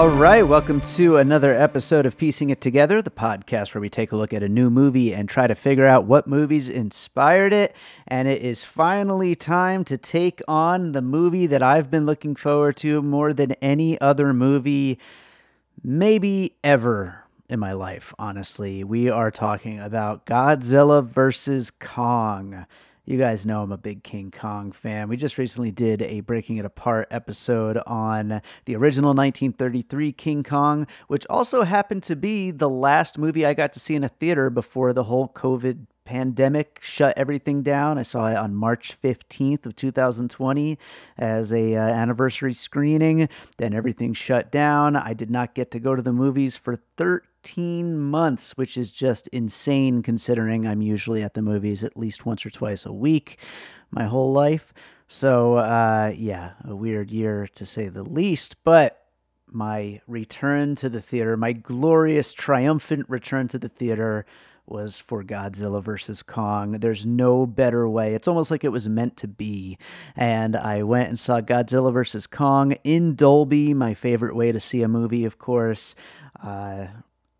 All right, welcome to another episode of Piecing It Together, the podcast where we take a look at a new movie and try to figure out what movies inspired it. And it is finally time to take on the movie that I've been looking forward to more than any other movie, maybe ever in my life, honestly. We are talking about Godzilla versus Kong. You guys know I'm a big King Kong fan. We just recently did a Breaking It Apart episode on the original 1933 King Kong, which also happened to be the last movie I got to see in a theater before the whole COVID pandemic shut everything down. I saw it on March 15th of 2020 as a uh, anniversary screening. Then everything shut down. I did not get to go to the movies for 13 18 months, which is just insane considering I'm usually at the movies at least once or twice a week my whole life. So, uh, yeah, a weird year to say the least. But my return to the theater, my glorious, triumphant return to the theater, was for Godzilla vs. Kong. There's no better way. It's almost like it was meant to be. And I went and saw Godzilla vs. Kong in Dolby, my favorite way to see a movie, of course. Uh,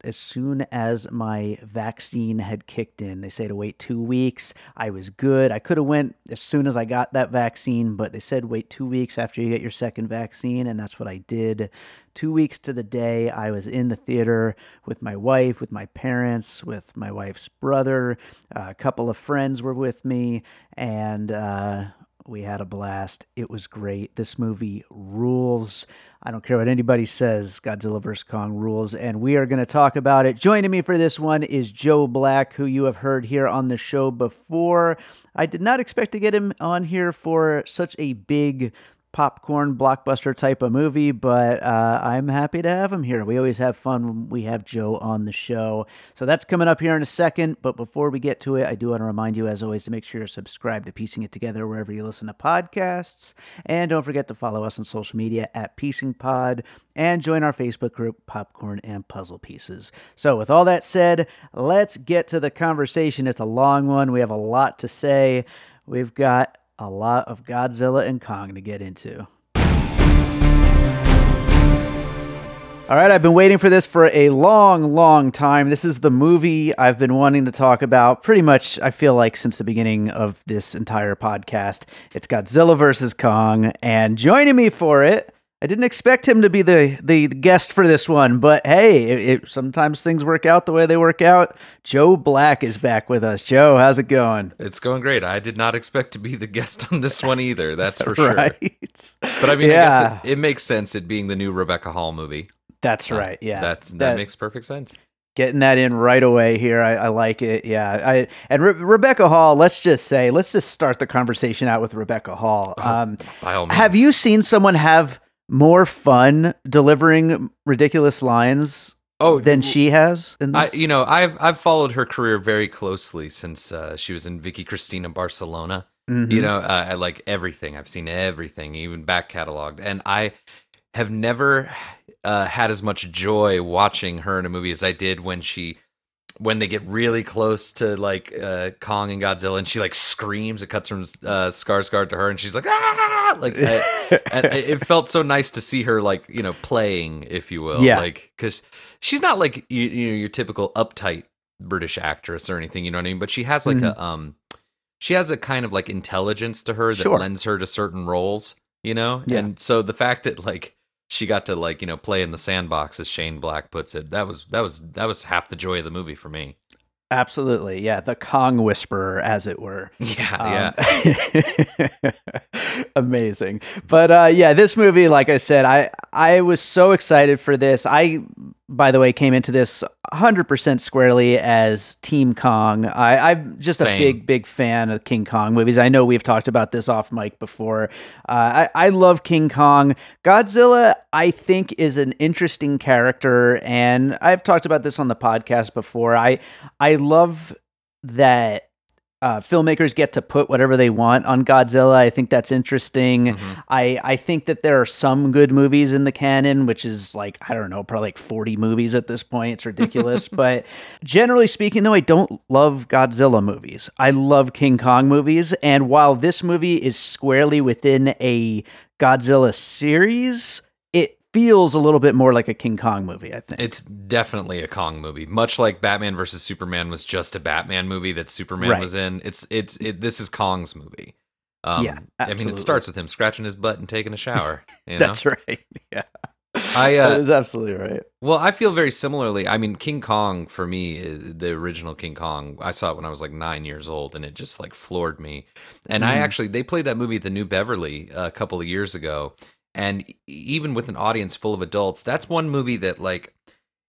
as soon as my vaccine had kicked in. They say to wait two weeks. I was good. I could have went as soon as I got that vaccine, but they said wait two weeks after you get your second vaccine, and that's what I did. Two weeks to the day, I was in the theater with my wife, with my parents, with my wife's brother. A couple of friends were with me, and uh, we had a blast. It was great. This movie rules. I don't care what anybody says. Godzilla vs. Kong rules. And we are going to talk about it. Joining me for this one is Joe Black, who you have heard here on the show before. I did not expect to get him on here for such a big popcorn blockbuster type of movie, but uh, I'm happy to have him here. We always have fun when we have Joe on the show. So that's coming up here in a second. But before we get to it, I do want to remind you, as always, to make sure you're subscribed to Piecing It Together wherever you listen to podcasts. And don't forget to follow us on social media at Piecing Pod and join our Facebook group, Popcorn and Puzzle Pieces. So, with all that said, let's get to the conversation. It's a long one. We have a lot to say. We've got a lot of Godzilla and Kong to get into. All right, I've been waiting for this for a long, long time. This is the movie I've been wanting to talk about pretty much, I feel like, since the beginning of this entire podcast. It's Godzilla versus Kong, and joining me for it I didn't expect him to be the, the guest for this one, but hey, it, it, sometimes things work out the way they work out. Joe Black is back with us. Joe, how's it going? It's going great. I did not expect to be the guest on this one either. That's for sure. But I mean, yeah. I guess it, it, makes sense. It being the new Rebecca Hall movie. That's uh, right. Yeah, that, that, makes perfect sense. Getting that in right away here, I, I like it. Yeah, I and Re- Rebecca Hall. Let's just say, let's just start the conversation out with Rebecca Hall. Oh, um, by all means. Have you seen someone have more fun delivering ridiculous lines oh than she has I, you know i've i've followed her career very closely since uh, she was in vicky cristina barcelona. Mm-hmm. you know uh, i like everything. I've seen everything even back cataloged. And i have never uh, had as much joy watching her in a movie as i did when she when they get really close to like uh, Kong and Godzilla, and she like screams. It cuts from uh, Skarsgård to her, and she's like ah, like I, and it felt so nice to see her like you know playing, if you will, yeah, like because she's not like you, you know your typical uptight British actress or anything, you know what I mean? But she has like mm-hmm. a um she has a kind of like intelligence to her that Sure. lends her to certain roles, you know? Yeah. And so the fact that like she got to like, you know, play in the sandbox as Shane Black puts it, that was that was that was half the joy of the movie for me. Absolutely. Yeah. The Kong Whisperer, as it were. Yeah, yeah. Um, amazing. But uh, yeah, this movie, like I said, I I was so excited for this. I, by the way, came into this 100% squarely as Team Kong. I, I'm just a big, big fan of King Kong movies. I know we've talked about this off mic before. Uh, I, I love King Kong. Godzilla, I think, is an interesting character, and I've talked about this on the podcast before. I I love that uh, filmmakers get to put whatever they want on Godzilla. I think that's interesting. Mhm. I I think that there are some good movies in the canon, which is like I don't know, probably like forty movies at this point. It's ridiculous, but generally speaking, though, I don't love Godzilla movies. I love King Kong movies, and while this movie is squarely within a Godzilla series, feels a little bit more like a King Kong movie. I think. It's definitely a Kong movie, much like Batman versus Superman was just a Batman movie that Superman Right. was in. It's it's it, this is Kong's movie. Um, Yeah, I mean, it starts with him scratching his butt and taking a shower. You know? That's right. Yeah. I, uh, that is absolutely right. Well, I feel very similarly. I mean, King Kong for me, is the original King Kong. I saw it when I was like nine years old, and it just like floored me. And I Mhm. actually they played that movie at the New Beverly a couple of years ago, and even with an audience full of adults, that's one movie that like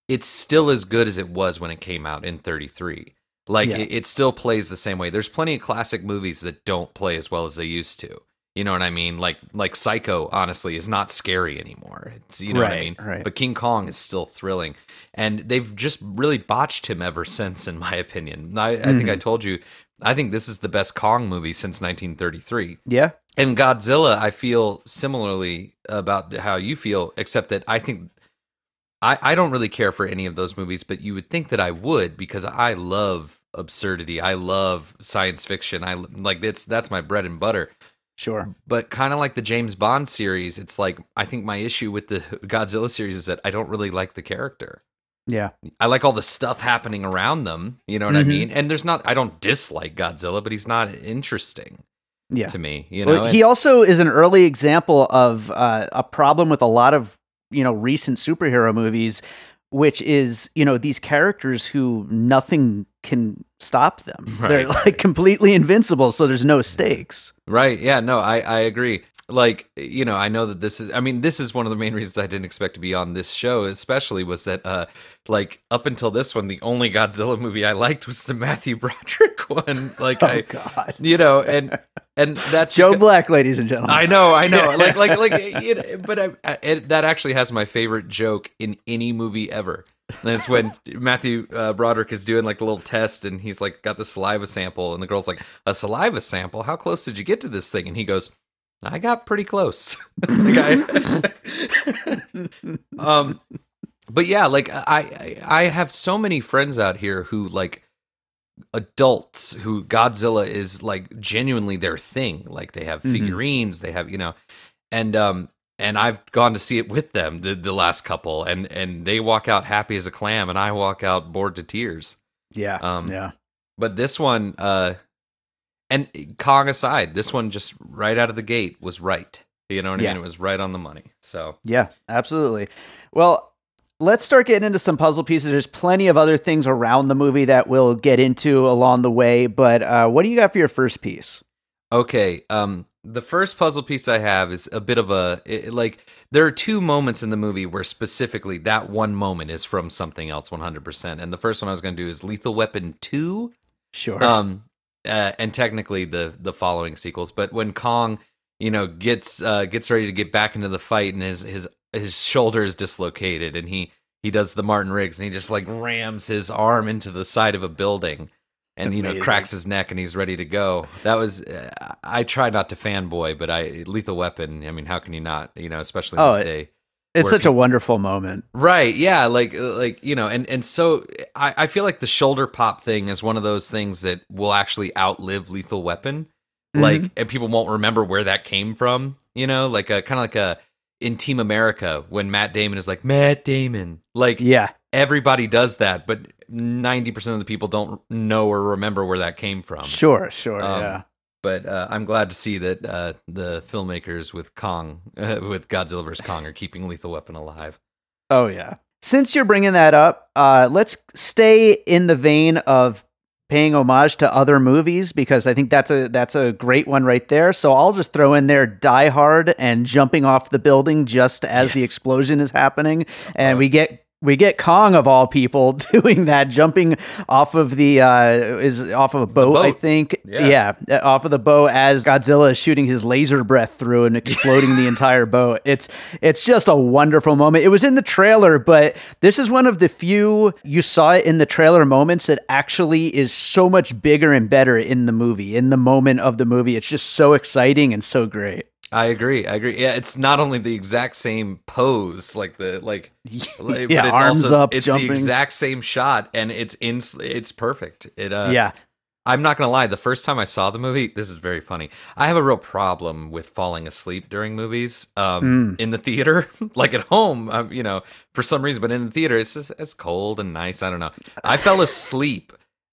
it's still as good as it was when it came out in '33. Like Yeah. it, it still plays the same way. There's plenty of classic movies that don't play as well as they used to. You know what I mean? Like like Psycho, honestly, is not scary anymore. It's you know what I mean. right. But King Kong is still thrilling, and they've just really botched him ever since, in my opinion. I, I think I Mhm. told you, I think this is the best Kong movie since 1933. Yeah. And Godzilla, I feel similarly about how you feel, except that I think I, I don't really care for any of those movies, but you would think that I would because I love absurdity. I love science fiction. I like it's that's my bread and butter. Sure. But kind of like the James Bond series, it's like I think my issue with the Godzilla series is that I don't really like the character. Yeah. I like all the stuff happening around them. You know what I Mhm. mean? And there's not. I don't dislike Godzilla, but he's not interesting Yeah. to me. You know, Well, And- he also is an early example of uh, a problem with a lot of you know recent superhero movies, which is you know these characters who nothing can stop them. They're Right. like completely invincible, so there's no stakes. Right. Yeah. No, I, I agree. Like, you know, I know that this is, I mean, this is one of the main reasons I didn't expect to be on this show, especially was that, uh, like, up until this one, the only Godzilla movie I liked was the Matthew Broderick one. Like, Oh I, God, you know, and, and that's Joe because- Black, ladies and gentlemen. I know, I know. Like, like, like, know, but I, I, it, that actually has my favorite joke in any movie ever. And it's when Matthew uh, Broderick is doing like a little test, and he's like got the saliva sample, and the girl's like, "A saliva sample? How close did you get to this thing?" And he goes, "I got pretty close." Like, I- um, but yeah, like I, I, have so many friends out here who like adults who Godzilla is like genuinely their thing. Like they have Mhm. figurines, they have you know, and um and I've gone to see it with them the the last couple, and and they walk out happy as a clam, and I walk out bored to tears. yeah, Um, yeah, But this one, uh, and Kong aside, this one just right out of the gate was right. You know what I Yeah. mean? It was right on the money. So yeah, absolutely. Well, let's start getting into some puzzle pieces. There's plenty of other things around the movie that we'll get into along the way. But uh, what do you got for your first piece? Okay. Um, the first puzzle piece I have is a bit of a it, like. There are two moments in the movie where specifically that one moment is from something else, one hundred percent. And the first one I was going to do is Lethal Weapon two. Sure. Um, uh, and technically the the following sequels. But when Kong, you know, gets uh gets ready to get back into the fight, and his his his shoulder is dislocated, and he he does the Martin Riggs, and he just like rams his arm into the side of a building. And you know, cracks his neck, and he's ready to go. That was. Uh, I try not to fanboy, but I Lethal Weapon. I mean, how can you not? You know, especially Oh, this it- day. It's such a wonderful moment. Right. Yeah. Like, uh, like you know, and and so I I feel like the shoulder pop thing is one of those things that will actually outlive Lethal Weapon. Like, and people won't remember where that came from. You know, like a kind of like a in Team America when Matt Damon is like Matt Damon. Like Yeah. everybody does that, but ninety percent of the people don't know or remember where that came from. Sure, sure, Um, yeah. But uh, I'm glad to see that uh, the filmmakers with Kong, uh, with Godzilla vs Kong, are keeping Lethal Weapon alive. Oh yeah. Since you're bringing that up, uh, let's stay in the vein of paying homage to other movies because I think that's a that's a great one right there. So I'll just throw in there Die Hard and jumping off the building just as yes. the explosion is happening, and uh, we get we get Kong of all people doing that, jumping off of the uh, is off of a boat, boat. I think. Yeah. yeah. off of the boat as Godzilla is shooting his laser breath through and exploding the entire boat. It's it's just a wonderful moment. It was in the trailer, but this is one of the few you saw it in the trailer moments that actually is so much bigger and better in the movie. In the moment of the movie, it's just so exciting and so great. I agree. I agree. Yeah, it's not only the exact same pose, like the like, yeah, but it's arms also, up, it's jumping. the exact same shot, and it's in. It's perfect. It. Uh, yeah. I'm not gonna lie. The first time I saw the movie, this is very funny. I have a real problem with falling asleep during movies um, mm. in the theater, like at home. Um, you know, for some reason, but in the theater, it's just it's cold and nice. I don't know. I fell asleep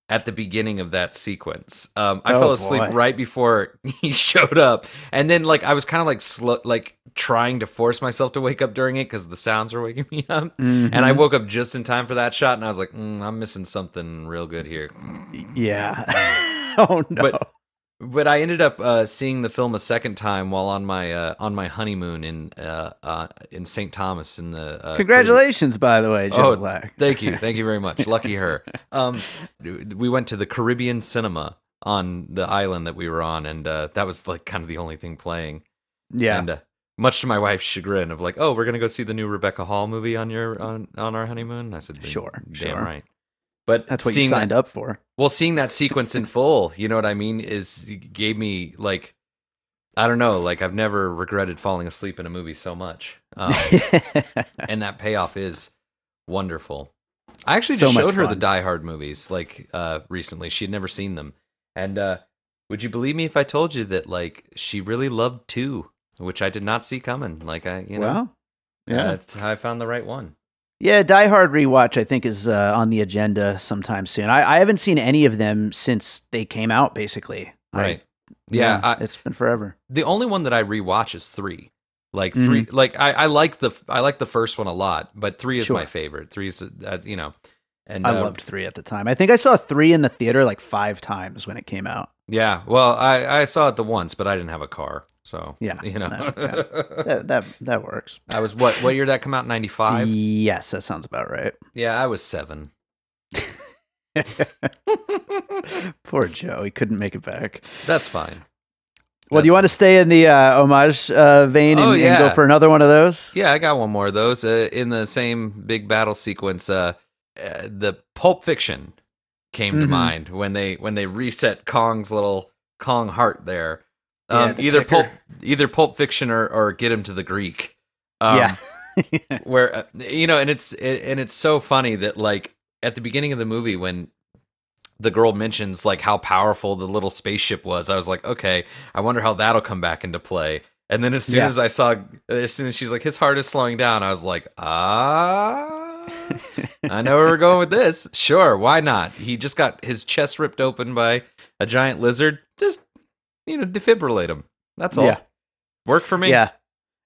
at the beginning of that sequence. Um, I oh, fell asleep boy. right before he showed up, and then like I was kind of like slow, like trying to force myself to wake up during it because the sounds were waking me up, mm-hmm. and I woke up just in time for that shot, and I was like, mm, I'm missing something real good here. Yeah. oh no. But but I ended up uh, seeing the film a second time while on my uh, on my honeymoon in uh, uh in St. Thomas in the. Uh, Congratulations, Caribbean. by the way, Joe oh, Black. thank you, thank you very much. Lucky her. Um, we went to the Caribbean Cinema on the island that we were on, and uh, that was like kind of the only thing playing. Yeah. And much to my wife's chagrin, of like, oh, we're gonna go see the new Rebecca Hall movie on your on on our honeymoon. I said, sure, damn sure. right. But that's what you signed that, up for. Well, seeing that sequence in full, you know what I mean, is gave me like I don't know, like I've never regretted falling asleep in a movie so much. Um, and that payoff is wonderful. I actually just so showed her the Die Hard movies like uh recently. She had never seen them. And uh would you believe me if I told you that like she really loved 2, which I did not see coming. Like I, you know. Wow. Yeah. That's how I found the right one. Yeah, Die Hard rewatch I think is uh, on the agenda sometime soon. I, I haven't seen any of them since they came out. Basically, right? I, yeah, yeah I, it's been forever. The only one that I rewatch is three. Like 3 mm-hmm. like I, I like the I like the first one a lot, but three is sure. my favorite. Three's uh, you know, and I uh, loved three at the time. I think I saw three in the theater like five times when it came out. Yeah, well, I I saw it the once, but I didn't have a car. So yeah, you know that, that that works. I was what what year did that come out? Ninety five. Yes, that sounds about right. Yeah, I was seven. Poor Joe, he couldn't make it back. That's fine. Well, do you want to stay in the uh, homage uh, vein and, oh, yeah. and, go for another one of those? Yeah, I got one more of those. Uh, in the same big battle sequence, uh, uh, the Pulp Fiction came mm-hmm. to mind when they when they reset Kong's little Kong heart there. Um, yeah, either pulp, either Pulp Fiction or, or Get Him to the Greek. Um, yeah, where uh, you know, and it's it, and it's so funny that like at the beginning of the movie when the girl mentions like how powerful the little spaceship was, I was like, okay, I wonder how that'll come back into play. And then as soon yeah. as I saw, as soon as she's like, his heart is slowing down, I was like, ah, I know where we're going with this. Sure, why not? He just got his chest ripped open by a giant lizard. Just you know, defibrillate them. That's all. Yeah. Work for me. Yeah.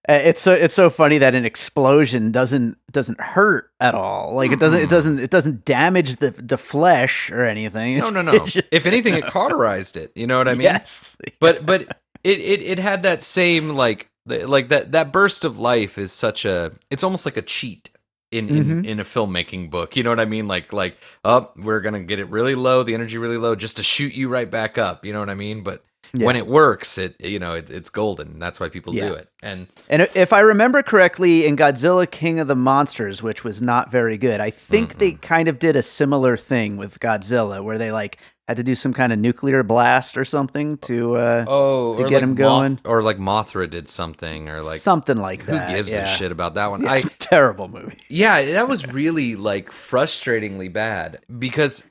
Uh, it's so it's so funny that an explosion doesn't doesn't hurt at all. Like it doesn't it doesn't it doesn't damage the the flesh or anything. No, no, no. if anything, it cauterized it. You know what I mean? Yes. But but it it it had that same like like that that burst of life is such a it's almost like a cheat in, in, mm-hmm. in a filmmaking book. You know what I mean? Like like oh, we're gonna get it really low, the energy really low, just to shoot you right back up. You know what I mean? But yeah. when it works, it you know it, it's golden. That's why people yeah. do it. And and if I remember correctly, in Godzilla King of the Monsters, which was not very good, I think mm-hmm. they kind of did a similar thing with Godzilla, where they like had to do some kind of nuclear blast or something to uh, oh to get like him going, Moth- or like Mothra did something, or like something like who that. Who gives yeah. a shit about that one? I terrible movie. Yeah, that was really like frustratingly bad because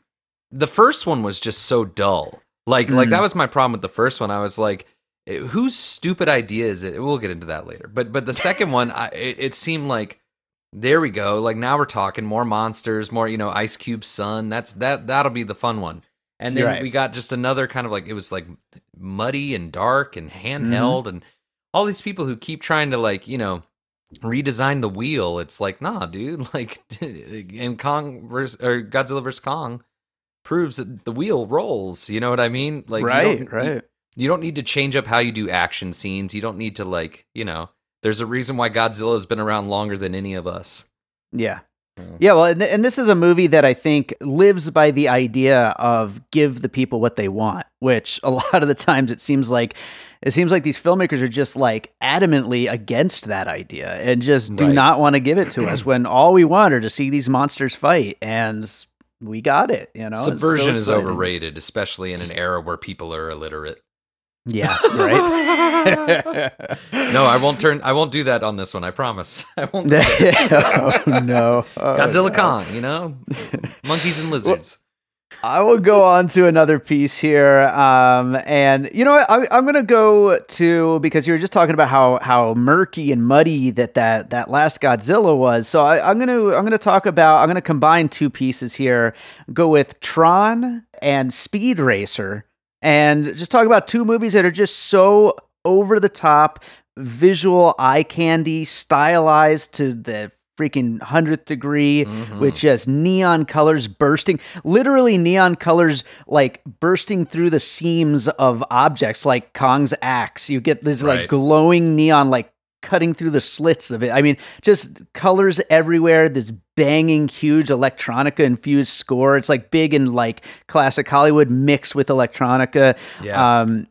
the first one was just so dull. Like mm. like that was my problem with the first one. I was like, eh, whose stupid idea is it? We'll get into that later. But but the second one, I, it, it seemed like there we go. Like now we're talking more monsters, more you know, Ice Cube Sun. That's that that'll be the fun one. And then Right. we got just another kind of like it was like muddy and dark and Mm-hmm. handheld and all these people who keep trying to like, you know, redesign the wheel. It's like, nah, dude. Like and Kong versus or Godzilla vs. Kong proves that the wheel rolls. You know what I mean? Like right, don't- right. you don't need to change up how you do action scenes. You don't need to like, you know, there's a reason why Godzilla has been around longer than any of us. Yeah. Yeah, well, and, th- and this is a movie that I think lives by the idea of give the people what they want, which a lot of the times it seems like it seems like these filmmakers are just like adamantly against that idea and just do Right. not want to give it to us when all we want are to see these monsters fight and we got it, you know. It's so Subversion is overrated, especially in an era where people are illiterate. Yeah, right. No, I won't turn. I won't do that on this one. I promise. I won't. do that. oh no. Oh, Godzilla no. Kong, you know, monkeys and lizards. I will go on to another piece here, um, and you know? I, I'm going to go to because you were just talking about how how murky and muddy that that that last Godzilla was. So I, I'm going to I'm going to talk about I'm going to combine two pieces here. Go with Tron and Speed Racer, and just talk about two movies that are just so over the top, visual eye candy, stylized to the freaking hundredth degree Mhm. with just neon colors bursting, literally neon colors like bursting through the seams of objects like Kong's axe. You get this like glowing neon like cutting through the slits of it. I mean, just colors everywhere, this banging huge electronica infused score. It's like big and like classic Hollywood mixed with electronica. yeah, Um,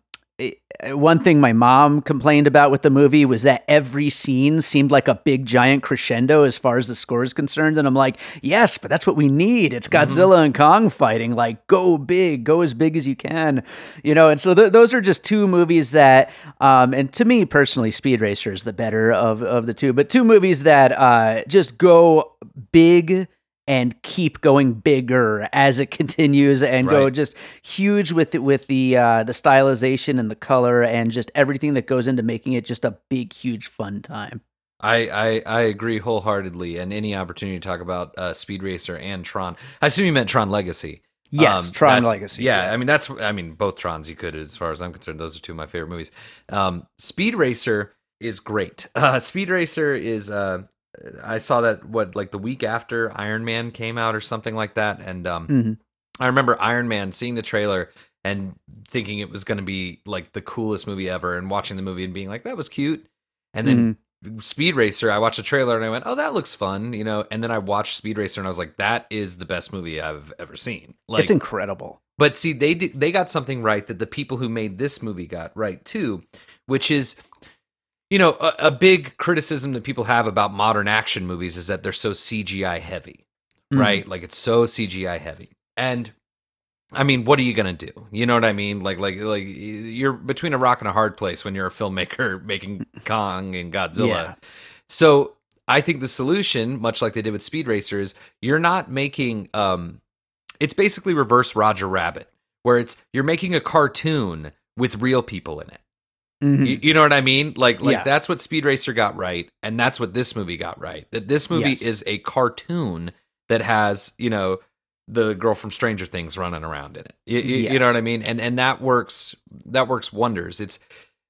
one thing my mom complained about with the movie was that every scene seemed like a big giant crescendo as far as the score is concerned. And I'm like, yes, but that's what we need. It's Godzilla and Kong fighting. Like, go big, go as big as you can, you know. And so th- those are just two movies that, um, and to me personally, Speed Racer is the better of of the two. But two movies that uh, just go big and keep going bigger as it continues and go just huge with it with the uh the stylization and the color and just everything that goes into making it just a big huge fun time I, I I agree wholeheartedly. And any opportunity to talk about uh, Speed Racer and Tron, I assume you meant Tron Legacy. yes Um, tron legacy Yeah, I mean that's I mean both Trons you could as far as I'm concerned. Those are two of my favorite movies. Um, Speed Racer is great. Uh, Speed Racer is uh, I saw that what like the week after Iron Man came out or something like that, and um, Mhm. I remember Iron Man seeing the trailer and thinking it was going to be like the coolest movie ever, and watching the movie and being like that was cute, and then. Speed Racer, I watched the trailer and I went, "Oh, that looks fun," you know. And then I watched Speed Racer and I was like, "That is the best movie I've ever seen." Like, it's incredible but see, they they got something right that the people who made this movie got right too, which is, you know, a, a big criticism that people have about modern action movies is that they're so CGI heavy, Mhm. right? Like it's so CGI heavy, and I mean, what are you gonna do? You know what I mean? Like, like, like you're between a rock and a hard place when you're a filmmaker making Kong and Godzilla. Yeah. So I think the solution, much like they did with Speed Racer, is you're not making um it's basically reverse Roger Rabbit, where it's you're making a cartoon with real people in it. Mhm. You, you know what I mean? Like like Yeah. that's what Speed Racer got right, and that's what this movie got right. That this movie Yes. is a cartoon that has, you know, the girl from Stranger Things running around in it. You, you- you know what I mean? And and that works that works wonders. It's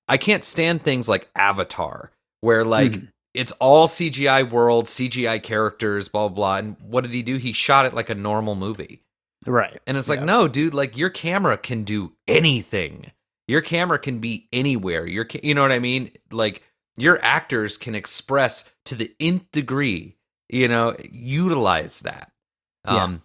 I can't stand things like Avatar, where like Mhm. it's all CGI world, CGI characters, blah blah blah. And what did he do? He shot it like a normal movie. right And it's like, Yeah. no, dude, like your camera can do anything. Your camera can be anywhere. Your, ca- you know what I mean? Like your actors can express to the nth degree. You know, utilize that. Yeah. Um,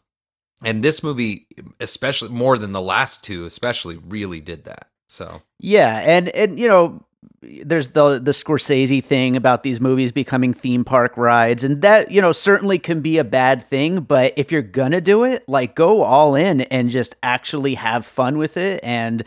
and this movie, especially more than the last two, especially really did that. So Yeah, and and you know, there's the the Scorsese thing about these movies becoming theme park rides, and that you know certainly can be a bad thing. But if you're gonna do it, like go all in and just actually have fun with it, and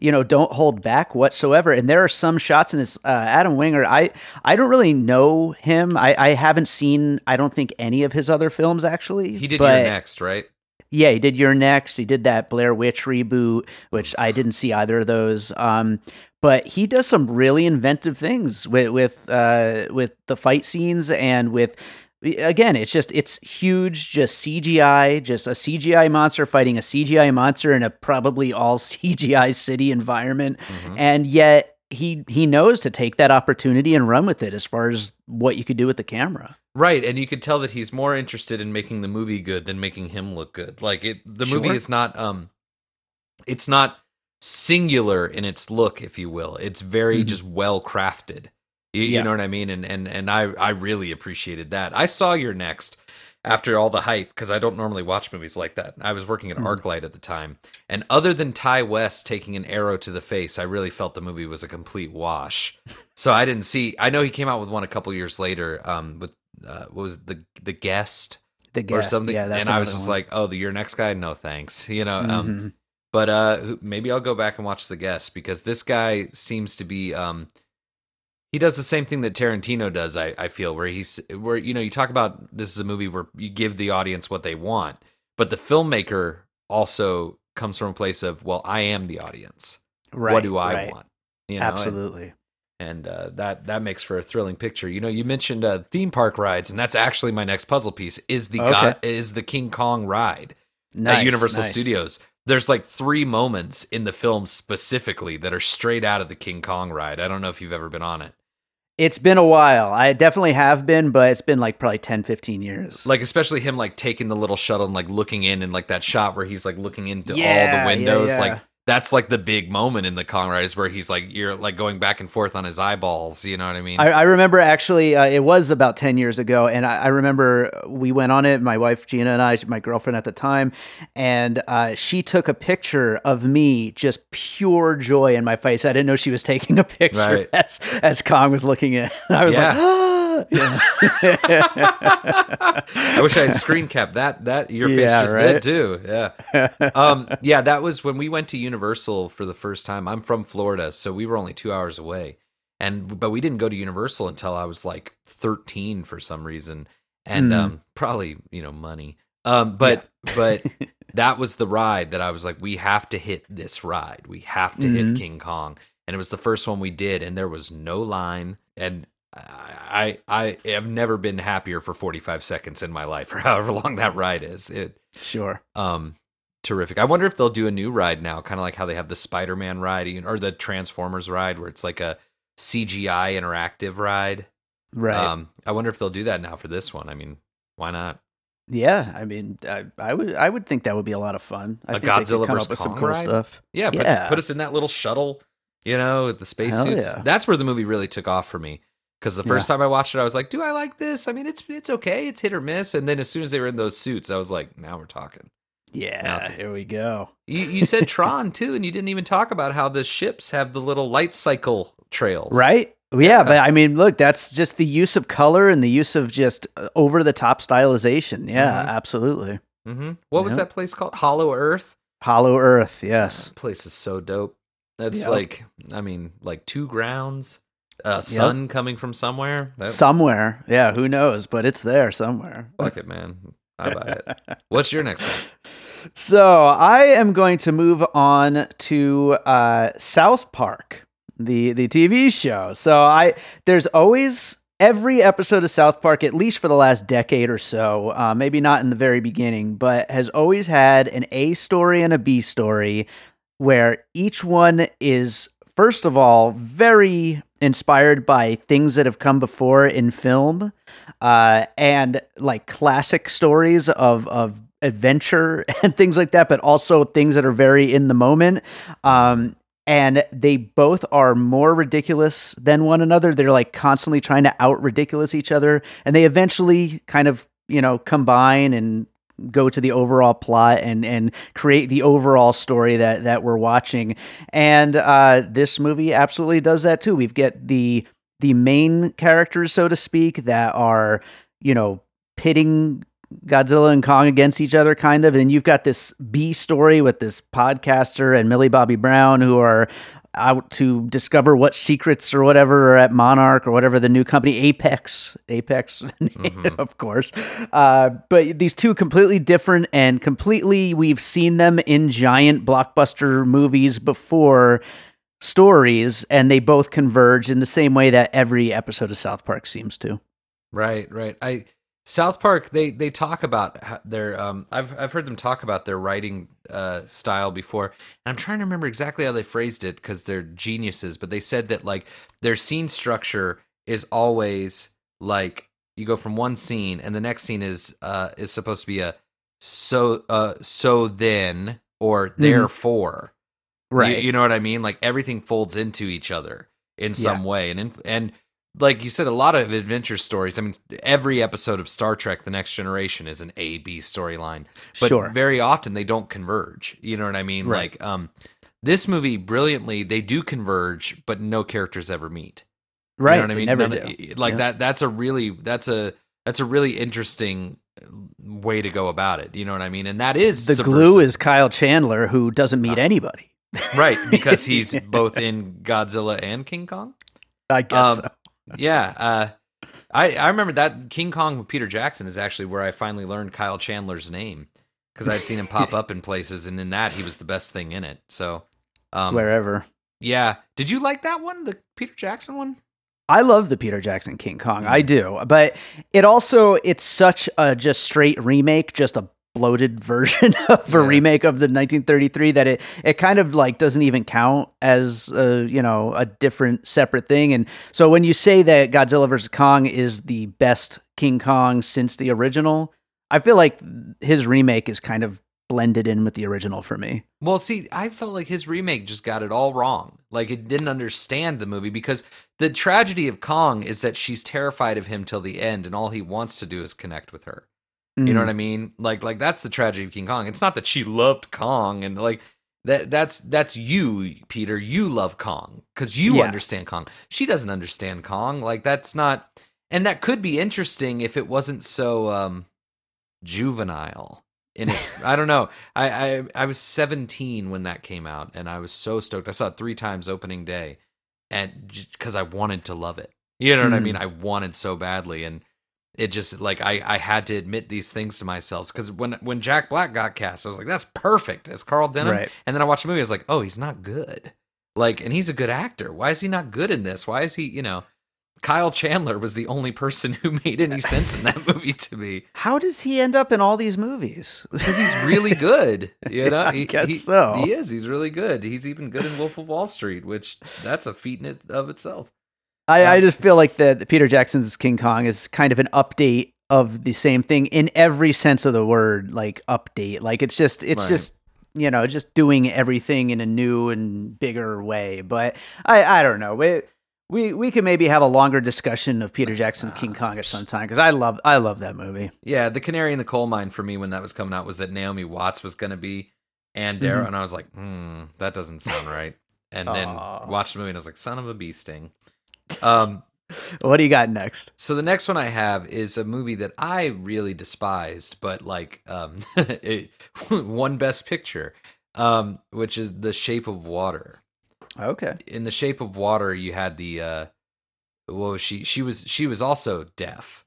you know don't hold back whatsoever. And there are some shots in this uh, Adam Wingard. I I don't really know him. I I haven't seen. I don't think any of his other films actually. he did but, you're next, right? yeah, he did You're Next. He did that Blair Witch reboot, which I didn't see either of those. Um, but he does some really inventive things with with uh, with the fight scenes and with again, it's just it's huge, just CGI, just a CGI monster fighting a CGI monster in a probably all CGI city environment, mm-hmm. and yet he he knows to take that opportunity and run with it as far as what you could do with the camera. Right, and you could tell that he's more interested in making the movie good than making him look good. Like it the sure. movie is not um it's not singular in its look, if you will. It's very mm-hmm. just well crafted. You, yeah. you, know what I mean? And and and I I really appreciated that. I saw You're Next after all the hype because I don't normally watch movies like that. I was working at mm. ArcLight at the time, and other than Ti West taking an arrow to the face, I really felt the movie was a complete wash. so I didn't see. I know he came out with one a couple years later. Um, with uh, what was the the guest? The guest, or something. Yeah, and I was just one. like, oh, the your next guy? No, thanks. You know. Um, mm-hmm. Um, but uh, maybe I'll go back and watch the guest because this guy seems to be um he does the same thing that Tarantino does. I, I feel where he's where you know you talk about this is a movie where you give the audience what they want, but the filmmaker also comes from a place of well, I am the audience. Right. What do I right. want? You know? Absolutely. And, and uh, that that makes for a thrilling picture. You know, you mentioned uh, theme park rides, and that's actually my next puzzle piece. Is the okay. God, is the King Kong ride nice, at Universal nice. Studios? There's like three moments in the film specifically that are straight out of the King Kong ride. I don't know if you've ever been on it. It's been a while. I definitely have been, but it's been like probably 10, 15 years. Like especially him like taking the little shuttle and like looking in and like that shot where he's like looking into yeah, all the windows. Yeah, yeah. Like that's like the big moment in the Kong ride is where he's like you're like going back and forth on his eyeballs. You know what I mean? I, I remember actually uh, it was about ten years ago, and I, I, remember we went on it. My wife Gina and I, my girlfriend at the time, and uh, she took a picture of me, just pure joy in my face. I didn't know she was taking a picture right. as as Kong was looking in. I was yeah. like. Yeah. I wish I had screen capped that. That your face just right? did too. Yeah. Um. Yeah. That was when we went to Universal for the first time. I'm from Florida, so we were only two hours away, and but we didn't go to Universal until I was like 13 for some reason, and mm. um probably you know money. Um. But yeah. but that was the ride that I was like, we have to hit this ride. We have to mm-hmm. hit King Kong. And it was the first one we did, and there was no line. And I I have never been happier for 45 seconds in my life or however long that ride is. It sure. Um terrific. I wonder if they'll do a new ride now, kind of like how they have the Spider-Man ride or the Transformers ride where it's like a CGI interactive ride. Right. Um I wonder if they'll do that now for this one. I mean, why not? Yeah, I mean, I, I would I would think that would be a lot of fun. I a Godzilla vs Kong cool ride? stuff. Yeah, put, yeah. put us in that little shuttle, you know, with the spacesuits. Yeah. That's where the movie really took off for me because the first yeah. time I watched it, I was like, "Do I like this? I mean, it's it's okay. It's hit or miss." And then as soon as they were in those suits, I was like, "Now we're talking." Yeah, here we go. You you said Tron too, and you didn't even talk about how the ships have the little light cycle trails, right? Yeah, yeah, but I mean, look, that's just the use of color and the use of just uh, over the top stylization. Yeah, mm-hmm. absolutely. Mm-hmm. What was that place called? Hollow Earth. Hollow Earth. Yes. That place is so dope. That's yep. like, I mean, like two grounds uh, sun yep. coming from somewhere. That... Somewhere, yeah. Who knows? But it's there somewhere. Fuck it, man. I buy it. What's your next one? So I am going to move on to uh, South Park, the the TV show. So I there's always every episode of South Park, at least for the last decade or so, uh, maybe not in the very beginning, but has always had an A story and a B story where each one is first of all very inspired by things that have come before in film uh, and like classic stories of of adventure and things like that, but also things that are very in the moment. Um, and they both are more ridiculous than one another. They're like constantly trying to out ridiculous each other, and they eventually kind of you know combine and go to the overall plot and and create the overall story that that we're watching. And uh, this movie absolutely does that too. We've get the the main characters, so to speak, that are you know pitting Godzilla and Kong against each other, kind of. And you've got this B story with this podcaster and Millie Bobby Brown, who are out to discover what secrets or whatever are at Monarch or whatever the new company Apex, Apex, mm-hmm. of course. Uh, but these two completely different and completely we've seen them in giant blockbuster movies before stories, and they both converge in the same way that every episode of South Park seems to. Right, right. I South Park, they they talk about their. Um, I've I've heard them talk about their writing uh, style before, and I'm trying to remember exactly how they phrased it because they're geniuses. But they said that like their scene structure is always like you go from one scene, and the next scene is uh is supposed to be a so uh so then or mm-hmm. therefore, right? You, you, know what I mean? Like everything folds into each other in some yeah. way, and in, and like you said, a lot of adventure stories. I mean, every episode of Star Trek: The Next Generation is an A B storyline, but sure. very often they don't converge. You know what I mean? Right. Like, um, this movie brilliantly they do converge, but no characters ever meet. Right? You know what I mean? Never None, do. Like yeah. that. That's a really that's a that's a really interesting way to go about it. You know what I mean? And that is the subversive. glue is Kyle Chandler, who doesn't meet uh, anybody. right, because he's both in Godzilla and King Kong. I guess um, so yeah. Uh, I I remember that King Kong with Peter Jackson is actually where I finally learned Kyle Chandler's name because I'd seen him pop up in places, and in that he was the best thing in it. So um, wherever. Yeah. Did you like that one, the Peter Jackson one? I love the Peter Jackson King Kong. I mm. do. But it also it's such a just straight remake, just a bloated version of yeah. a remake of the 1933 that it it kind of like doesn't even count as a, you know a different separate thing and so when you say that Godzilla vs Kong is the best King Kong since the original I feel like his remake is kind of blended in with the original for me. Well, see, I felt like his remake just got it all wrong. Like it didn't understand the movie because the tragedy of Kong is that she's terrified of him till the end and all he wants to do is connect with her. Mm. You know what I mm. mean? Like like that's the tragedy of King Kong. It's not that she loved Kong and like that that's that's you, Peter. You love Kong because you yeah. understand Kong. She doesn't understand Kong. Like that's not and that could be interesting if it wasn't so um juvenile in its I don't know. I, I I was 17 when that came out and I was so stoked. I saw it 3 times opening day and cuz I wanted to love it. You know what mm. I mean? I wanted so badly and it just like I, I had to admit these things to myself because when when Jack Black got cast, I was like, that's perfect as Carl Denham. Right. And then I watched the movie, I was like, oh, he's not good. Like, and he's a good actor. Why is he not good in this? Why is he, you know? Kyle Chandler was the only person who made any uh, sense in that movie to me. How does he end up in all these movies? Because he's really good. You know, I he, guess he, so. He is. He's really good. He's even good in Wolf of Wall Street, which that's a feat in it of itself. I, I just feel like the, the Peter Jackson's King Kong is kind of an update of the same thing in every sense of the word, like update. Like it's just it's right. just you know just doing everything in a new and bigger way. But I I don't know. We we we could maybe have a longer discussion of Peter Jackson's King Kong at some time because I love I love that movie. Yeah, the canary in the coal mine for me when that was coming out was that Naomi Watts was going to be Ann Darrow, mm-hmm. and I was like, hmm, that doesn't sound right. And then watched the movie and I was like, son of a bee sting. Um, what do you got next? So the next won I have is a movie that I really despised, but like um, it, one best picture, um, which is The Shape of Water. Okay. In The Shape of Water, you had the uh, well, she she was she was also deaf,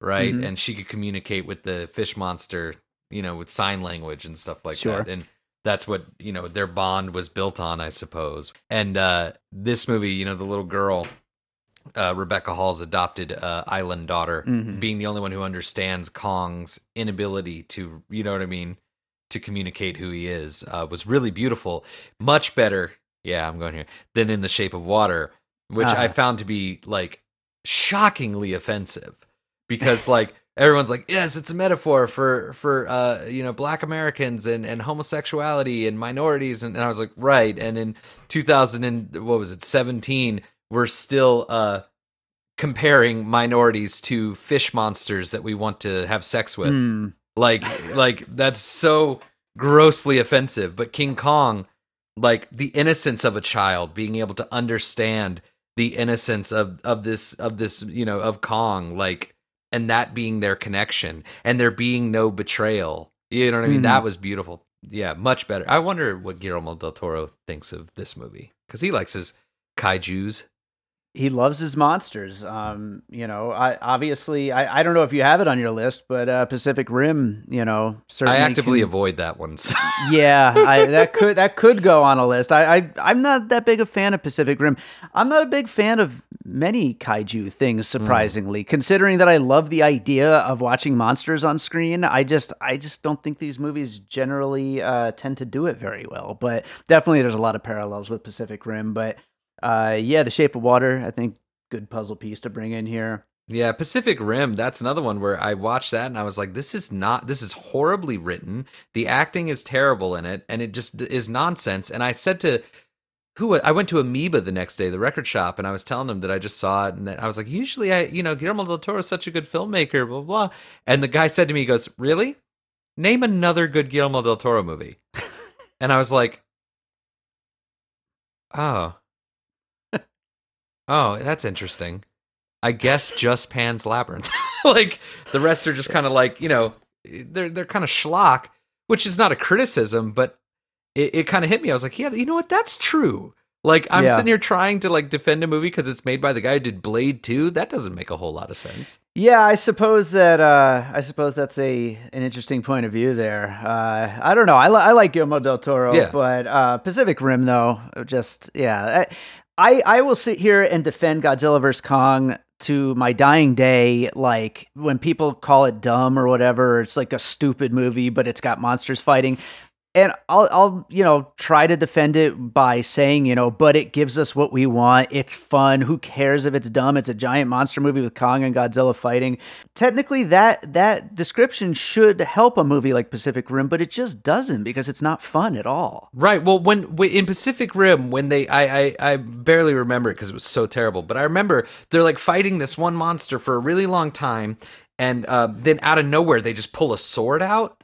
right? Mm-hmm. And she could communicate with the fish monster, you know, with sign language and stuff like sure. that. And that's what you know their bond was built on, I suppose. And uh, this movie, you know, the little girl uh, Rebecca Hall's adopted uh, island daughter, mm-hmm. being the only one who understands Kong's inability to, you know what I mean, to communicate who he is, uh, was really beautiful. Much better, yeah, I'm going here, than in The Shape of Water, which I uh-huh. found to be like shockingly offensive because like everyone's like yes it's a metaphor for for uh you know black americans and and homosexuality and minorities and, and i was like right and in 2000 and what was it 17 we're still uh, comparing minorities to fish monsters that we want to have sex with. Mm. Like, like that's so grossly offensive. But King Kong, like the innocence of a child, being able to understand the innocence of of this of this you know of Kong, like, and that being their connection, and there being no betrayal. You know what I mean? Mm. That was beautiful. Yeah, much better. I wonder what Guillermo del Toro thinks of this movie because he likes his kaiju's he loves his monsters. Um, you know, I obviously I, I don't know if you have it on your list, but uh, Pacific Rim, you know, certainly I actively can, avoid that one. So. yeah, I, that could that could go on a list. I, I I'm not that big a fan of Pacific Rim. I'm not a big fan of many kaiju things surprisingly mm. considering that i love the idea of watching monsters on screen i just i just don't think these movies generally uh, tend to do it very well but definitely there's a lot of parallels with pacific rim but uh, yeah the shape of water i think good puzzle piece to bring in here yeah, Pacific Rim, that's another one where I watched that and I was like, this is not, this is horribly written. The acting is terrible in it and it just is nonsense. And I said to who I went to Amoeba the next day, the record shop, and I was telling them that I just saw it, and that I was like, usually I, you know, Guillermo del Toro is such a good filmmaker, blah blah. And the guy said to me, he goes, "Really? Name another good Guillermo del Toro movie." and I was like, "Oh, oh, that's interesting. I guess just Pan's Labyrinth. like the rest are just kind of like, you know, they're they're kind of schlock." Which is not a criticism, but it, it kind of hit me. I was like, yeah, you know what? That's true. Like I'm yeah. sitting here trying to like defend a movie because it's made by the guy who did Blade 2. That doesn't make a whole lot of sense. Yeah, I suppose that uh, I suppose that's a an interesting point of view there. Uh, I don't know. I, li- I like Guillermo del Toro, yeah. but uh, Pacific Rim though, just yeah. I I I will sit here and defend Godzilla vs Kong to my dying day like when people call it dumb or whatever it's like a stupid movie but it's got monsters fighting and I'll, I'll, you know, try to defend it by saying, you know, but it gives us what we want. It's fun. Who cares if it's dumb? It's a giant monster movie with Kong and Godzilla fighting. Technically, that that description should help a movie like Pacific Rim, but it just doesn't because it's not fun at all. Right. Well, when, in Pacific Rim, when they, I, I, I barely remember it because it was so terrible, but I remember they're like fighting this one monster for a really long time, and uh, then out of nowhere they just pull a sword out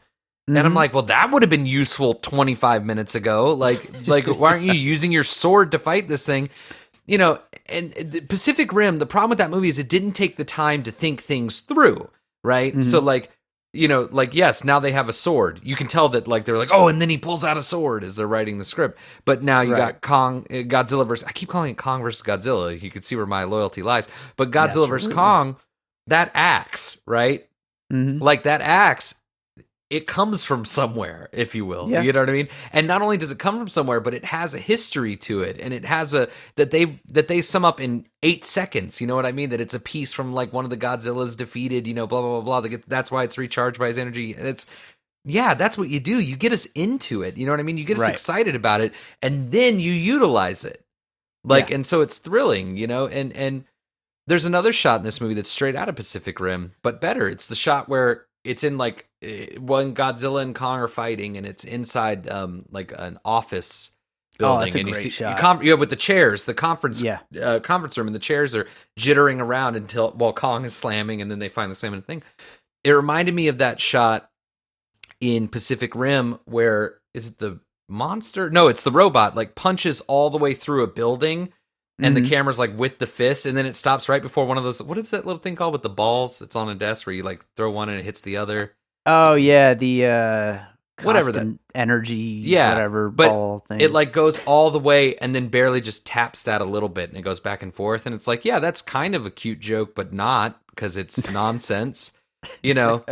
Mm-hmm. And I'm mm-hmm. like, well, that would have been useful 25 minutes ago. Like, like, why aren't you using your sword to fight this thing? You know, and the Pacific Rim, the problem with that movie is it didn't take the time to think things through, right? Mm-hmm. So, like, you know, like, yes, now they have a sword. You can tell that, like, they're like, oh, and then he pulls out a sword as they're writing the script. But now you right. got Kong, uh, Godzilla versus, I keep calling it Kong versus Godzilla. You can see where my loyalty lies. But Godzilla yes, versus really. Kong, that axe, right? Mm-hmm. Like, that axe it comes from somewhere, if you will. Yeah. You know what I mean? And not only does it come from somewhere, but it has a history to it, and it has a that they that they sum up in eight seconds. You know what I mean? That it's a piece from like one of the Godzillas defeated. You know, blah blah blah blah. That's why it's recharged by his energy. It's yeah, that's what you do. You get us into it. You know what I mean? You get us right. excited about it, and then you utilize it. Like, yeah. and so it's thrilling. You know, and and there's another shot in this movie that's straight out of Pacific Rim, but better. It's the shot where it's in like eh, when Godzilla and Kong are fighting, and it's inside um like an office oh, building, oh, and you see shot. You, com- you know, with the chairs, the conference yeah. uh, conference room, and the chairs are jittering around until while Kong is slamming, and then they find the same thing. It reminded me of that shot in Pacific Rim where is it the monster? No, it's the robot. Like punches all the way through a building and mm-hmm. the camera's like with the fist and then it stops right before one of those what is that little thing called with the balls that's on a desk where you like throw one and it hits the other? Oh yeah the uh whatever the energy yeah whatever but ball thing. it like goes all the way and then barely just taps that a little bit and it goes back and forth and it's like yeah that's kind of a cute joke but not because it's nonsense you know?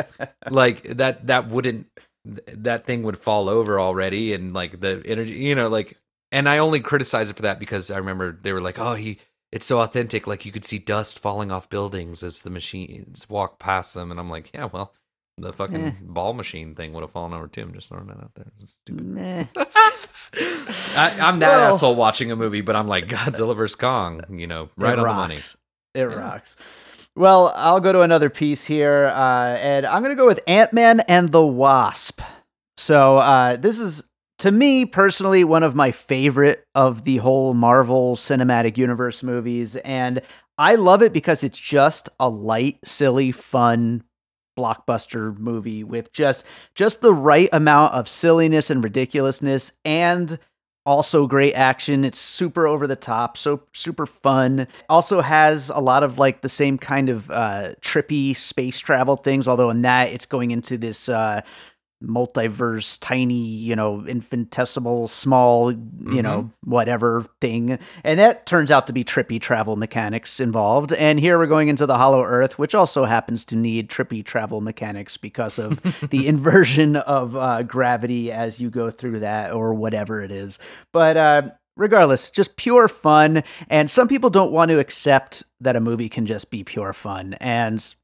Like that that wouldn't that thing would fall over already and like the energy you know like and I only criticize it for that because I remember they were like, "Oh, he it's so authentic. Like you could see dust falling off buildings as the machines walk past them." And I'm like, "Yeah, well, the fucking eh. ball machine thing would have fallen over too. I'm just throwing that out there. It's stupid. I, am that well, asshole watching a movie, but I'm like Godzilla vs Kong. You know, right on rocks. the money. It yeah. rocks. Well, I'll go to another piece here, uh, and I'm going to go with Ant Man and the Wasp. So uh, this is to me personally one of my favorite of the whole Marvel Cinematic Universe movies and I love it because it's just a light, silly, fun blockbuster movie with just just the right amount of silliness and ridiculousness and also great action. It's super over the top so super fun. Also has a lot of like the same kind of uh trippy space travel things although in that it's going into this uh multiverse tiny you know infinitesimal small you mm-hmm. know whatever thing and that turns out to be trippy travel mechanics involved and here we're going into the hollow earth which also happens to need trippy travel mechanics because of the inversion of uh, gravity as you go through that or whatever it is but uh, regardless, just pure fun. And some people don't want to accept that a movie can just be pure fun. And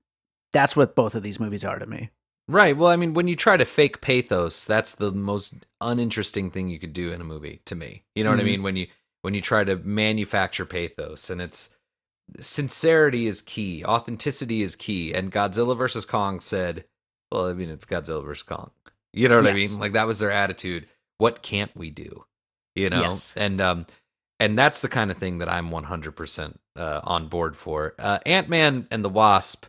that's what both of these movies are to me. Right. Well, I mean, when you try to fake pathos, that's the most uninteresting thing you could do in a movie to me. You know mm-hmm. what I mm-hmm. mean? When you when you try to manufacture pathos and it's sincerity is key, authenticity is key. And Godzilla versus Kong said, well, I mean, it's Godzilla versus Kong. You know what yes. I mean? Like that was their attitude. What can't we do? You know? Yes. And um and that's the kind of thing that I'm 100% uh, on board for. Uh, Ant Man and the Wasp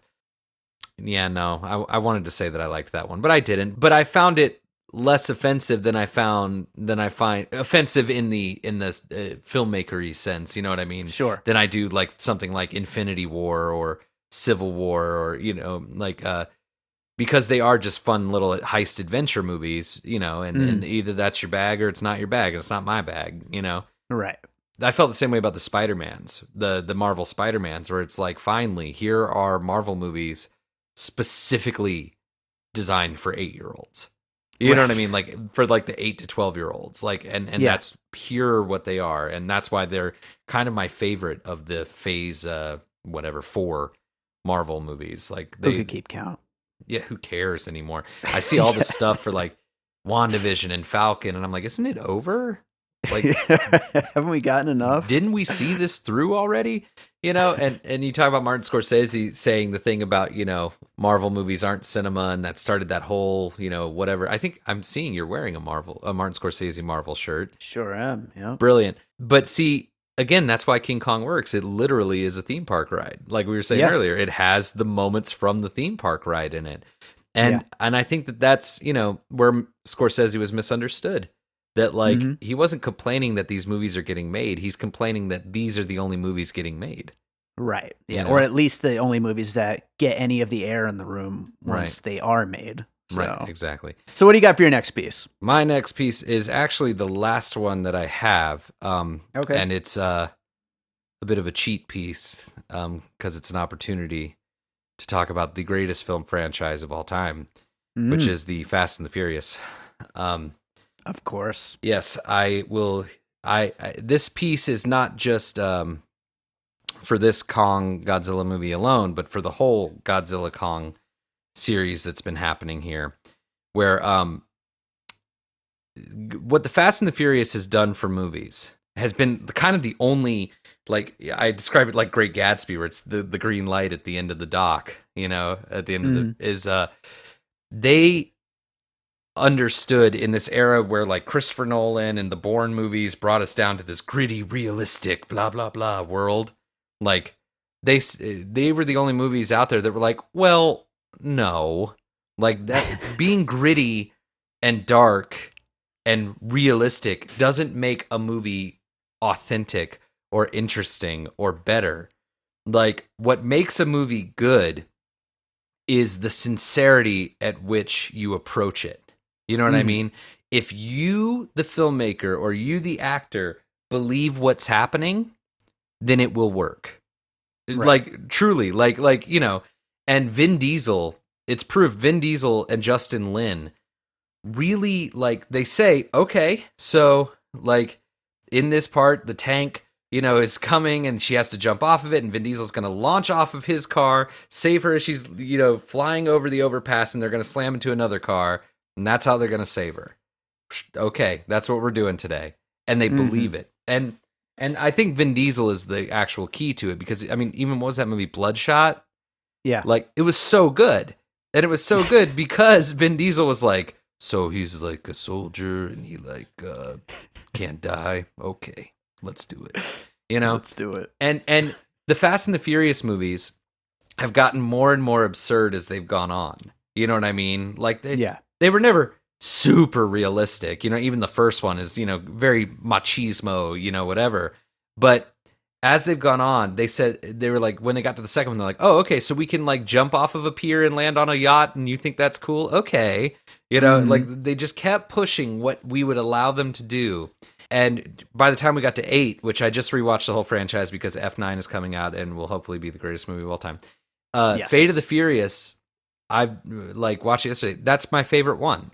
yeah, no, I, I wanted to say that I liked that one, but I didn't. But I found it less offensive than I found than I find offensive in the in the uh, filmmakery sense. You know what I mean? Sure. Than I do like something like Infinity War or Civil War or you know like uh because they are just fun little heist adventure movies. You know, and, mm. and either that's your bag or it's not your bag, and it's not my bag. You know. Right. I felt the same way about the Spider-Mans, the the Marvel Spider-Mans, where it's like finally here are Marvel movies specifically designed for eight year olds. You right. know what I mean? Like for like the eight to twelve year olds. Like and and yeah. that's pure what they are, and that's why they're kind of my favorite of the Phase uh whatever four Marvel movies. Like they who could keep count. Yeah, who cares anymore? I see all this stuff for like WandaVision and Falcon, and I'm like, isn't it over? Like, haven't we gotten enough? Didn't we see this through already? You know, and and you talk about Martin Scorsese saying the thing about you know Marvel movies aren't cinema, and that started that whole you know whatever. I think I'm seeing you're wearing a Marvel a Martin Scorsese Marvel shirt. Sure am. Yeah, brilliant. But see, again, that's why King Kong works. It literally is a theme park ride, like we were saying yeah. earlier. It has the moments from the theme park ride in it, and yeah. and I think that that's you know where Scorsese was misunderstood that like mm-hmm. he wasn't complaining that these movies are getting made he's complaining that these are the only movies getting made right yeah you know? or at least the only movies that get any of the air in the room once right. they are made so. right exactly so what do you got for your next piece my next piece is actually the last one that i have um okay and it's uh a bit of a cheat piece um because it's an opportunity to talk about the greatest film franchise of all time mm. which is the fast and the furious um of course. Yes, I will. I, I this piece is not just um, for this Kong Godzilla movie alone, but for the whole Godzilla Kong series that's been happening here, where um, what the Fast and the Furious has done for movies has been kind of the only like I describe it like Great Gatsby, where it's the the green light at the end of the dock, you know, at the end mm. of the mm. is uh they understood in this era where like Christopher Nolan and the Bourne movies brought us down to this gritty, realistic, blah blah blah world. Like they they were the only movies out there that were like, well, no, like that being gritty and dark and realistic doesn't make a movie authentic or interesting or better. Like what makes a movie good is the sincerity at which you approach it. You know what mm. I mean? If you, the filmmaker, or you, the actor, believe what's happening, then it will work. Right. Like truly, like like you know, and Vin Diesel, it's proof. Vin Diesel and Justin Lin really like they say, okay, so like in this part, the tank you know, is coming and she has to jump off of it, and Vin Diesel's going to launch off of his car, save her as she's, you know, flying over the overpass, and they're going to slam into another car and that's how they're going to save her. Okay, that's what we're doing today, and they mm-hmm. believe it. And and I think Vin Diesel is the actual key to it because I mean, even what was that movie Bloodshot? Yeah, like it was so good, and it was so good because Vin Diesel was like, so he's like a soldier and he like uh, can't die. Okay, let's do it. You know, let's do it. And and the Fast and the Furious movies have gotten more and more absurd as they've gone on. You know what I mean? Like they, yeah they were never super realistic. You know, even the first one is, you know, very machismo, you know, whatever. But as they've gone on, they said they were like when they got to the second one, they're like, "Oh, okay, so we can like jump off of a pier and land on a yacht, and you think that's cool? Okay, you know, mm-hmm. like they just kept pushing what we would allow them to do. And by the time we got to eight, which I just rewatched the whole franchise because F nine is coming out and will hopefully be the greatest movie of all time. Uh, yes. Fate of the Furious I like watched it yesterday. That's my favorite one.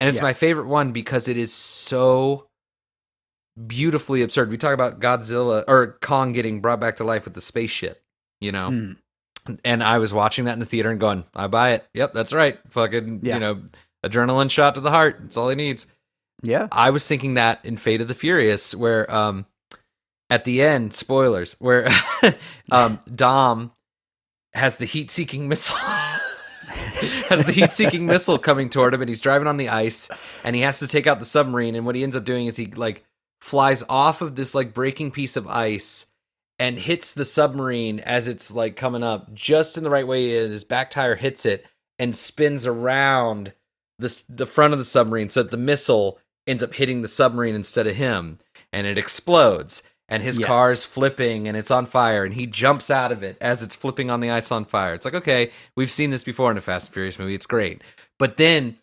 And it's yeah. my favorite one because it is so beautifully absurd. We talk about Godzilla or Kong getting brought back to life with the spaceship, you know. Mm. And I was watching that in the theater and going, I buy it. Yep, that's right. Fucking, Yeah. you know, adrenaline shot to the heart. That's all he needs. Yeah. I was thinking that in Fate of the Furious, where um at the end, spoilers, where um Dom has the heat seeking missile has the heat seeking missile coming toward him and he's driving on the ice and he has to take out the submarine and what he ends up doing is he like flies off of this like breaking piece of ice and hits the submarine as it's like coming up just in the right way his back tire hits it and spins around the the front of the submarine so that the missile ends up hitting the submarine instead of him and it explodes and his Yes. car's flipping and it's on fire and he jumps out of it as it's flipping on the ice on fire. It's like, okay, we've seen this before in a Fast and Furious movie. It's great. But then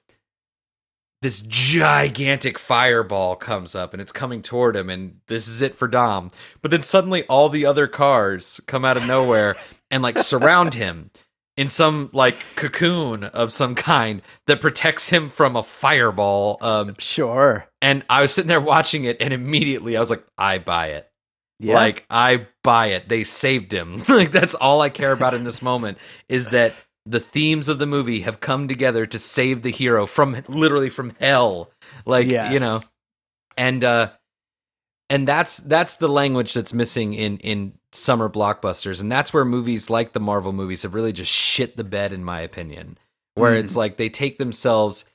this gigantic fireball comes up and it's coming toward him and this is it for Dom. But then suddenly all the other cars come out of nowhere and like surround him in some like cocoon of some kind that protects him from a fireball. Um Sure. and I was sitting there watching it and immediately I was like, I buy it. Yeah. Like I buy it. They saved him. like that's all I care about in this moment is that the themes of the movie have come together to save the hero from literally from hell. Like, you know. And uh and that's that's the language that's missing in in summer blockbusters and that's where movies like the Marvel movies have really just shit the bed in my opinion. Where Mm. it's like they take themselves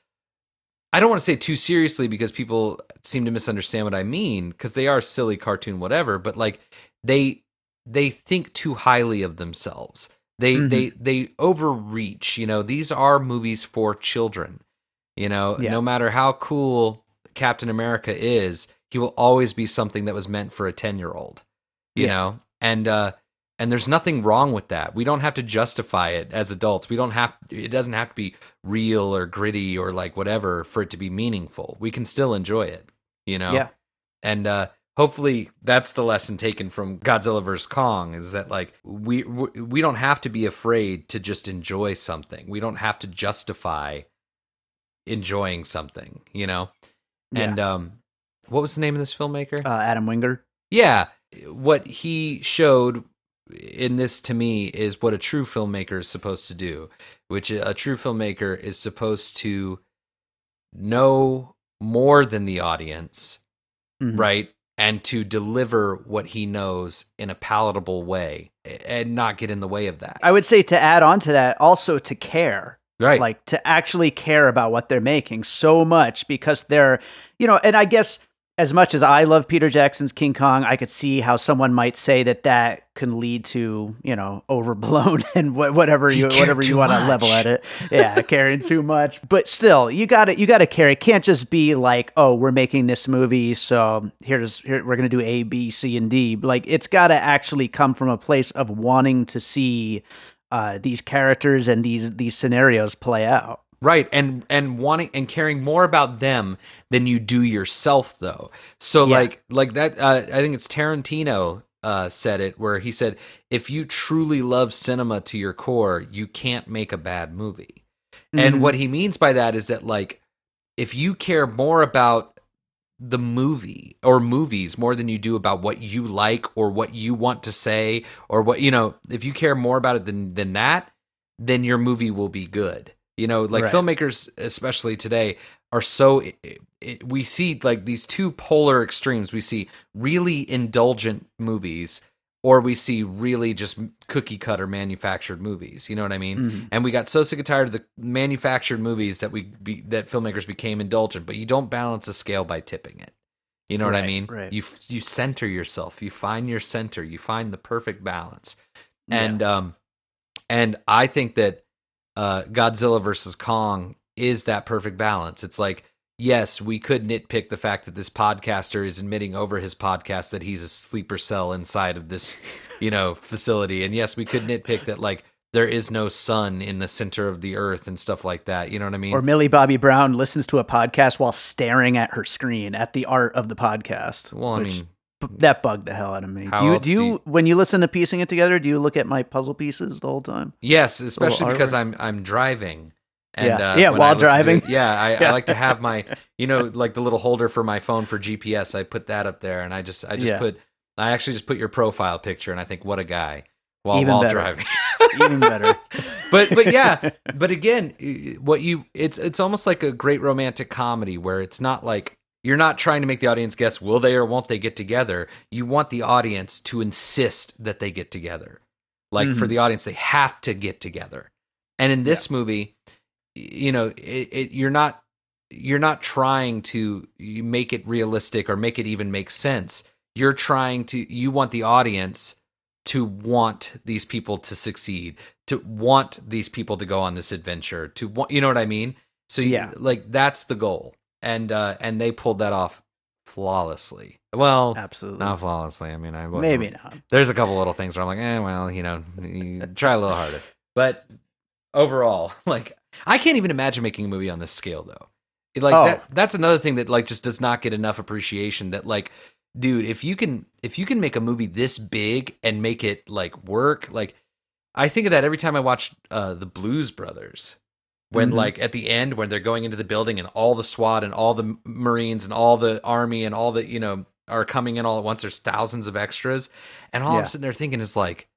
I don't want to say too seriously because people seem to misunderstand what I mean because they are silly cartoon whatever, but like they they think too highly of themselves. They Mhm. they they overreach, you know. These are movies for children. You know, Yeah. no matter how cool Captain America is, he will always be something that was meant for a 10-year-old. You Yeah. know? And uh and there's nothing wrong with that. We don't have to justify it as adults. We don't have it doesn't have to be real or gritty or like whatever for it to be meaningful. We can still enjoy it, you know? Yeah. And uh hopefully that's the lesson taken from Godzilla vs Kong is that like we we don't have to be afraid to just enjoy something. We don't have to justify enjoying something, you know? Yeah. And um what was the name of this filmmaker? uh, Adam Wingard. Yeah, what he showed in this to me is what a true filmmaker is supposed to do, which a true filmmaker is supposed to know more than the audience, Mhm. right? And to deliver what he knows in a palatable way and not get in the way of that. I would say to add on to that, also to care. right. like to actually care about what they're making so much because they're you know and i guess as much as i love peter jackson's king kong i could see how someone might say that that can lead to you know overblown and wha- whatever He you whatever you want to level at it. Yeah caring too much. But still you got to you got to care it can't just be like oh we're making this movie so here's here we're going to do a b c and d. Like it's got to actually come from a place of wanting to see uh, these characters and these these scenarios play out. Right, and and wanting and caring more about them than you do yourself, though. So Yeah. like like that, uh, I think it's Tarantino uh, said it, where he said, "If you truly love cinema to your core, you can't make a bad movie." Mhm. And what he means by that is that like, if you care more about the movie or movies more than you do about what you like or what you want to say or what you know, if you care more about it than than that, then your movie will be good. You know, like Right. filmmakers, especially today, are so. It, it, we see like these two polar extremes. We see really indulgent movies, or we see really just cookie cutter manufactured movies. You know what I mean? Mhm. And we got so sick and tired of the manufactured movies that we be, that filmmakers became indulgent. But you don't balance a scale by tipping it. You know what I mean? right. You you center yourself. You find your center. You find the perfect balance Yeah. and um and i think that uh godzilla versus kong is that perfect balance. It's like yes we could nitpick the fact that this podcaster is admitting over his podcast that he's a sleeper cell inside of this you know facility. And yes we could nitpick that like there is no sun in the center of the earth and stuff like that. You know what i mean? Or Millie Bobby Brown listens to a podcast while staring at her screen at the art of the podcast. well i which mean that bugged the hell out of me. How do you do do you, you- when you listen to piecing it together? Do you look at my puzzle pieces the whole time? yes especially because i'm i'm driving And, yeah, uh, yeah while driving. Yeah, I, yeah, I, like to have my, you know, like the little holder for my phone for GPS. I put that up there, and I just, I just yeah. put, I actually just put your profile picture, and I think, what a guy, while Even while better. driving. Even better. but but yeah, but again, what you, it's it's almost like a great romantic comedy where it's not like you're not trying to make the audience guess will they or won't they get together. You want the audience to insist that they get together. Like mm-hmm. for the audience, they have to get together. And in this yeah. movie, you know, it, it, you're not you're not trying to make it realistic or make it even make sense. You're trying to you want the audience to want these people to succeed, to want these people to go on this adventure, to want you know what I mean? So you, yeah, like that's the goal. And uh and they pulled that off flawlessly. Well, absolutely not flawlessly. I mean, I maybe not. There's a couple little things where I'm like, eh, well, you know, you try a little harder. But overall, like, I can't even imagine making a movie on this scale though. Like oh. that, that's another thing that like just does not get enough appreciation. That like, dude, if you can, if you can make a movie this big and make it like work, like, I think of that every time I watch uh, the Blues Brothers when mm-hmm. like at the end when they're going into the building and all the SWAT and all the Marines and all the army and all the you know are coming in all at once. There's thousands of extras, and all yeah. I'm sitting there thinking is like,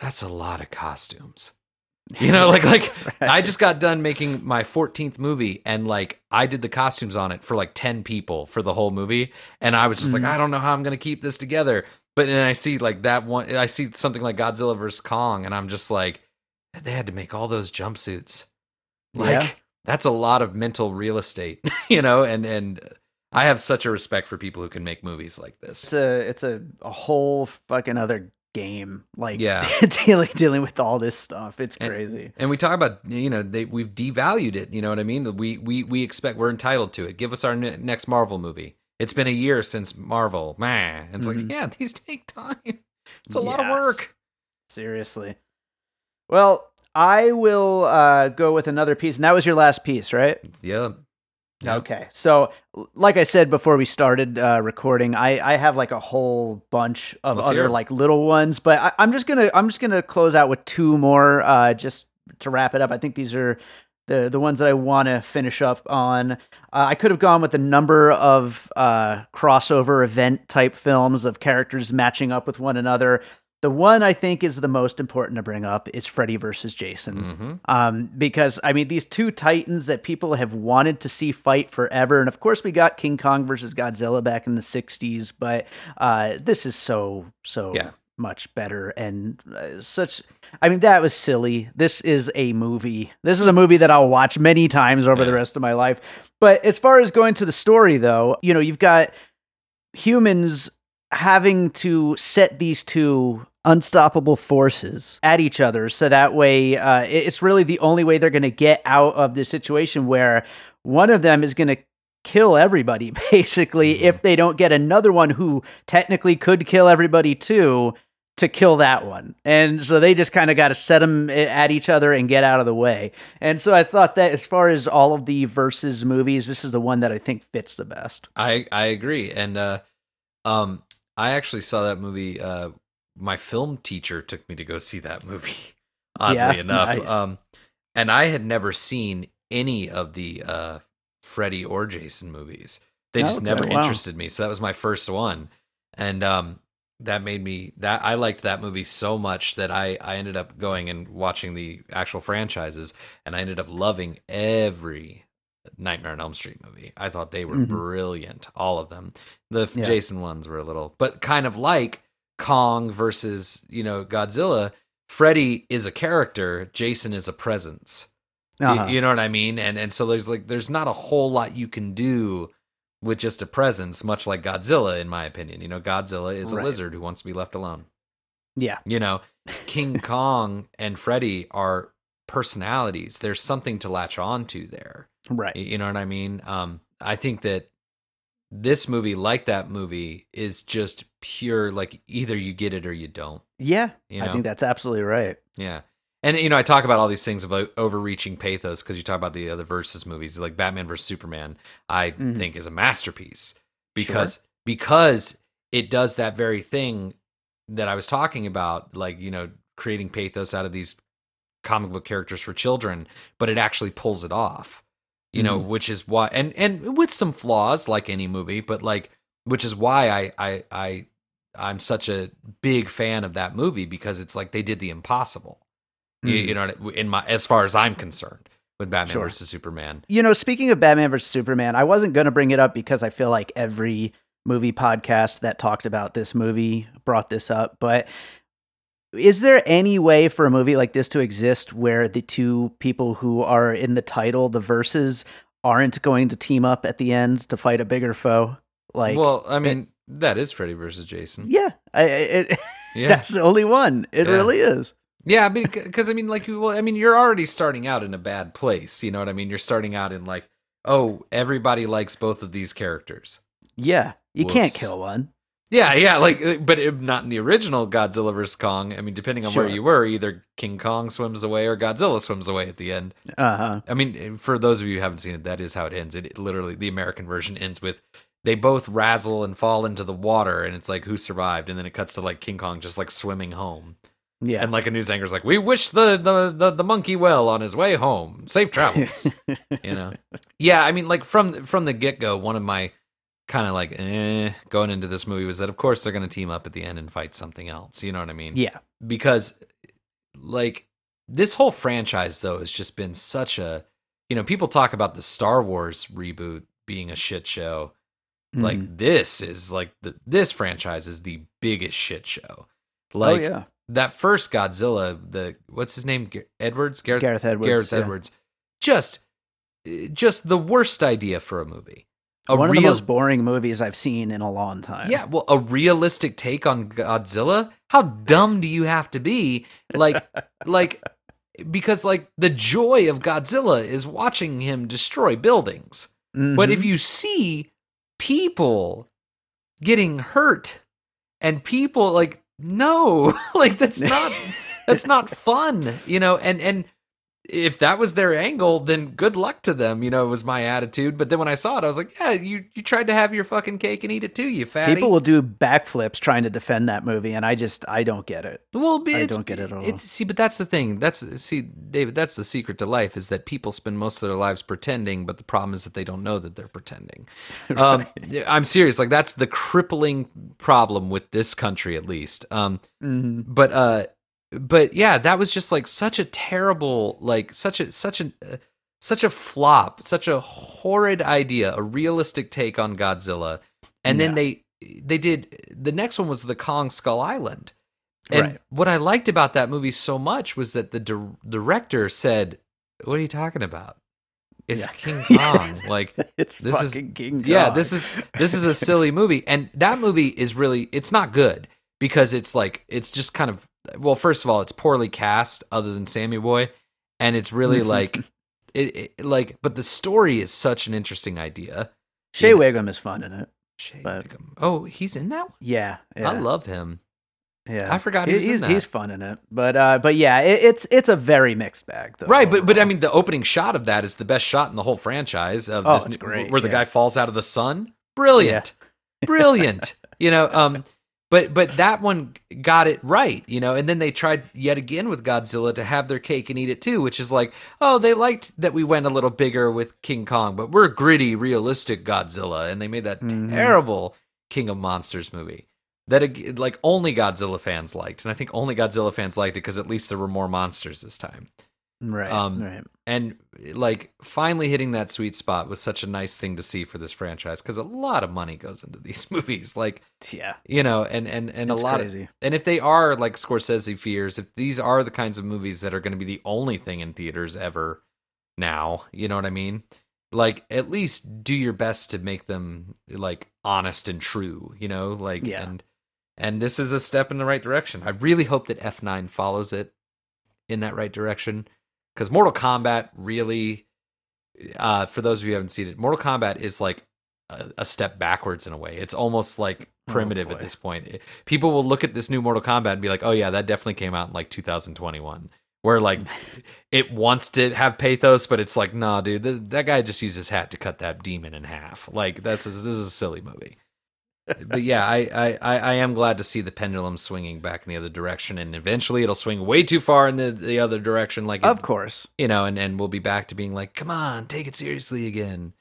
that's a lot of costumes. You know, like like right. I just got done making my 14th movie, and like I did the costumes on it for like 10 people for the whole movie, and I was just mm-hmm. like, I don't know how I'm gonna keep this together. But then I see like that one, I see something like Godzilla vs Kong, and I'm just like, they had to make all those jumpsuits. Like yeah. that's a lot of mental real estate, you know, and and I have such a respect for people who can make movies like this. It's a it's a, a whole fucking other game like yeah. dealing dealing with all this stuff. It's crazy. and, and, we talk about you know they we've devalued it you know what i mean? We we we expect we're entitled to it. Give us our ne- next marvel movie. It's been a year since marvel man it's mm-hmm. like yeah these take time. It's a yes. lot of work. Seriously. Well i will uh go with another piece and that was your last piece right yeah Okay. So, like I said before we started uh, recording, I, I have like a whole bunch of Let's other like little ones, but I, am just gonna I'm just gonna close out with two more uh, just to wrap it up. I think these are the the ones that I want to finish up on. Uh, I could have gone with a number of uh, crossover event type films of characters matching up with one another. The one I think is the most important to bring up is Freddy versus Jason. Mm-hmm. Um, because, I mean, these two titans that people have wanted to see fight forever. And of course, we got King Kong versus Godzilla back in the 60s, but uh, this is so, so. Yeah. Much better and uh, such. I mean, that was silly. This is a movie. This is a movie that I'll watch many times over yeah. the rest of my life. But as far as going to the story, though, you know, you've got humans having to set these two unstoppable forces at each other so that way uh, it's really the only way they're going to get out of this situation where one of them is going to kill everybody basically mm-hmm. if they don't get another one who technically could kill everybody too to kill that one. And so they just kind of got to set them at each other and get out of the way. And so I thought that as far as all of the versus movies, this is the one that I think fits the best. I I agree. And uh um I actually saw that movie. Uh, my film teacher took me to go see that movie. Oddly yeah, enough, nice. um, and I had never seen any of the uh, Freddy or Jason movies. They just okay, never wow. interested me. So that was my first one, and um, that made me that I liked that movie so much that I I ended up going and watching the actual franchises, and I ended up loving every Nightmare on Elm Street movie. I thought they were mm-hmm. brilliant, all of them. The yeah. Jason ones were a little, but kind of like Kong versus you know Godzilla. Freddy is a character, Jason is a presence. Uh-huh. You, you know what I mean? And and so there's like there's not a whole lot you can do with just a presence, much like Godzilla, in my opinion. You know, Godzilla is a right. lizard who wants to be left alone. Yeah. You know, King Kong and Freddy are personalities. There's something to latch on to there. Right. You know what I mean? Um, I think that this movie, like that movie, is just pure like either you get it or you don't. Yeah. You know? I think that's absolutely right. Yeah. And you know, I talk about all these things about overreaching pathos because you talk about the other versus movies, like Batman versus Superman. I mm-hmm. think is a masterpiece because sure. because it does that very thing that I was talking about, like you know, creating pathos out of these comic book characters for children, but it actually pulls it off. You know, Mhm. which is why and and with some flaws like any movie, but like which is why I I I I'm such a big fan of that movie because it's like they did the impossible. You, Mhm. you know, in my as far as I'm concerned with Batman Sure. versus Superman. You know, speaking of Batman versus Superman, I wasn't going to bring it up because I feel like every movie podcast that talked about this movie brought this up. But is there any way for a movie like this to exist where the two people who are in the title, the verses, aren't going to team up at the end to fight a bigger foe? Like, well, I mean, that is Freddy versus Jason. yeah, I, it, Yeah. that's the only one. It Yeah. really is. Yeah, because I mean, like, well, I mean, you're already starting out in a bad place. You know what I mean? You're starting out in like, oh, everybody likes both of these characters. Yeah, you can't kill one. Yeah, yeah, like, uh, but it, not in the original Godzilla vs Kong. I mean, depending on where you were, either King Kong swims away or Godzilla swims away at the end. Uh huh. I mean, eh, for those of you who haven't seen it, that is how it ends. It, it literally, the American version ends with they both razzle and fall into the water, and it's like who survived, and then it cuts to like King Kong just like swimming home. Yeah. And like a news anchor's like, "We wish the the the, the monkey well on his way home. Safe travels." you know. Yeah, I mean, like from from the get go, one of my kind of like eh, going into this movie was that of course they're going to team up at the end and fight something else. You know what I mean? yeah. Because like this whole franchise though has just been such a you know people talk about the Star Wars reboot being a shit show. Mhm. Like this is like the this franchise is the biggest shit show. Like oh yeah. that first Godzilla, the what's his name, Gar- Edwards, Gareth, Gareth Edwards. Gareth yeah. Edwards, just, eh, just the worst idea for a movie. A One of real, the most boring movies I've seen in a long time. yeah, well, a realistic take on Godzilla. How dumb do you have to be? Like, like, because like the joy of Godzilla is watching him destroy buildings. But if Mhm. you see people getting hurt and people like no, like that's not that's not fun, you know, and and if that was their angle, then good luck to them, you know, it was my attitude. But then when I saw it, I was like, yeah, you you tried to have your fucking cake and eat it too, you fatty. people will do backflips trying to defend that movie, and I just I don't get it. Well, I don't get it at all. See, but that's the thing. That's see, David. That's the secret to life is that people spend most of their lives pretending, but the problem is that they don't know that they're pretending. Um, I'm serious. Like that's the crippling problem with this country, at least. Um, Mhm. but uh, but yeah, that was just like such a terrible, like such a such a uh, such a flop, such a horrid idea, a realistic take on Godzilla, and then they they did the next one was the Kong Skull Island. And Right. what I liked about that movie so much was that the dir- director said, "What are you talking about? It's Yeah. King Kong. like it's this is- King Kong. yeah, this is this is a silly movie, and that movie is really it's not good because it's like it's just kind of well, first of all, it's poorly cast other than Sammy Boy, and it's really like it, it like, but the story is such an interesting idea. Shea yeah. Whigham is fun in it. Shea But- Whigham. Oh, he's in that. One? Yeah, yeah. I love him. Yeah, I forgot he He- in he's that. he's fun in it, but uh, but yeah, it, it's it's a very mixed bag though. Right, but but I mean, the opening shot of that is the best shot in the whole franchise. Of Oh, this, great, Where the yeah. guy falls out of the sun, brilliant, brilliant. You know, um, but but that one got it right. You know, and then they tried yet again with Godzilla to have their cake and eat it too, which is like, oh, they liked that we went a little bigger with King Kong, but we're gritty, realistic Godzilla, and they made that Mhm. terrible King of Monsters movie. That like only Godzilla fans liked, and I think only Godzilla fans liked it because at least there were more monsters this time right, um, right. And like finally hitting that sweet spot was such a nice thing to see for this franchise because a lot of money goes into these movies like Yeah, you know and and and it's a lot crazy. of and if they are like scorsese fears if these are the kinds of movies that are going to be the only thing in theaters ever now you know what i mean like at least do your best to make them like honest and true you know like Yeah. and and this is a step in the right direction i really hope that f9 follows it in that right direction because mortal kombat really uh for those of you who haven't seen it mortal kombat is like a, a step backwards in a way. It's almost like Oh, primitive at this point. It- people will look at this new mortal kombat and be like oh yeah that definitely came out in like 2021 where like it wants to have pathos but it's like nah dude th- that guy just used his hat to cut that demon in half. Like that's this is a silly movie but yeah, I, I, I am glad to see the pendulum swinging back in the other direction, and eventually it'll swing way too far in the, the other direction. Like, of it, course, you know, and, and we'll be back to being like, come on, take it seriously again.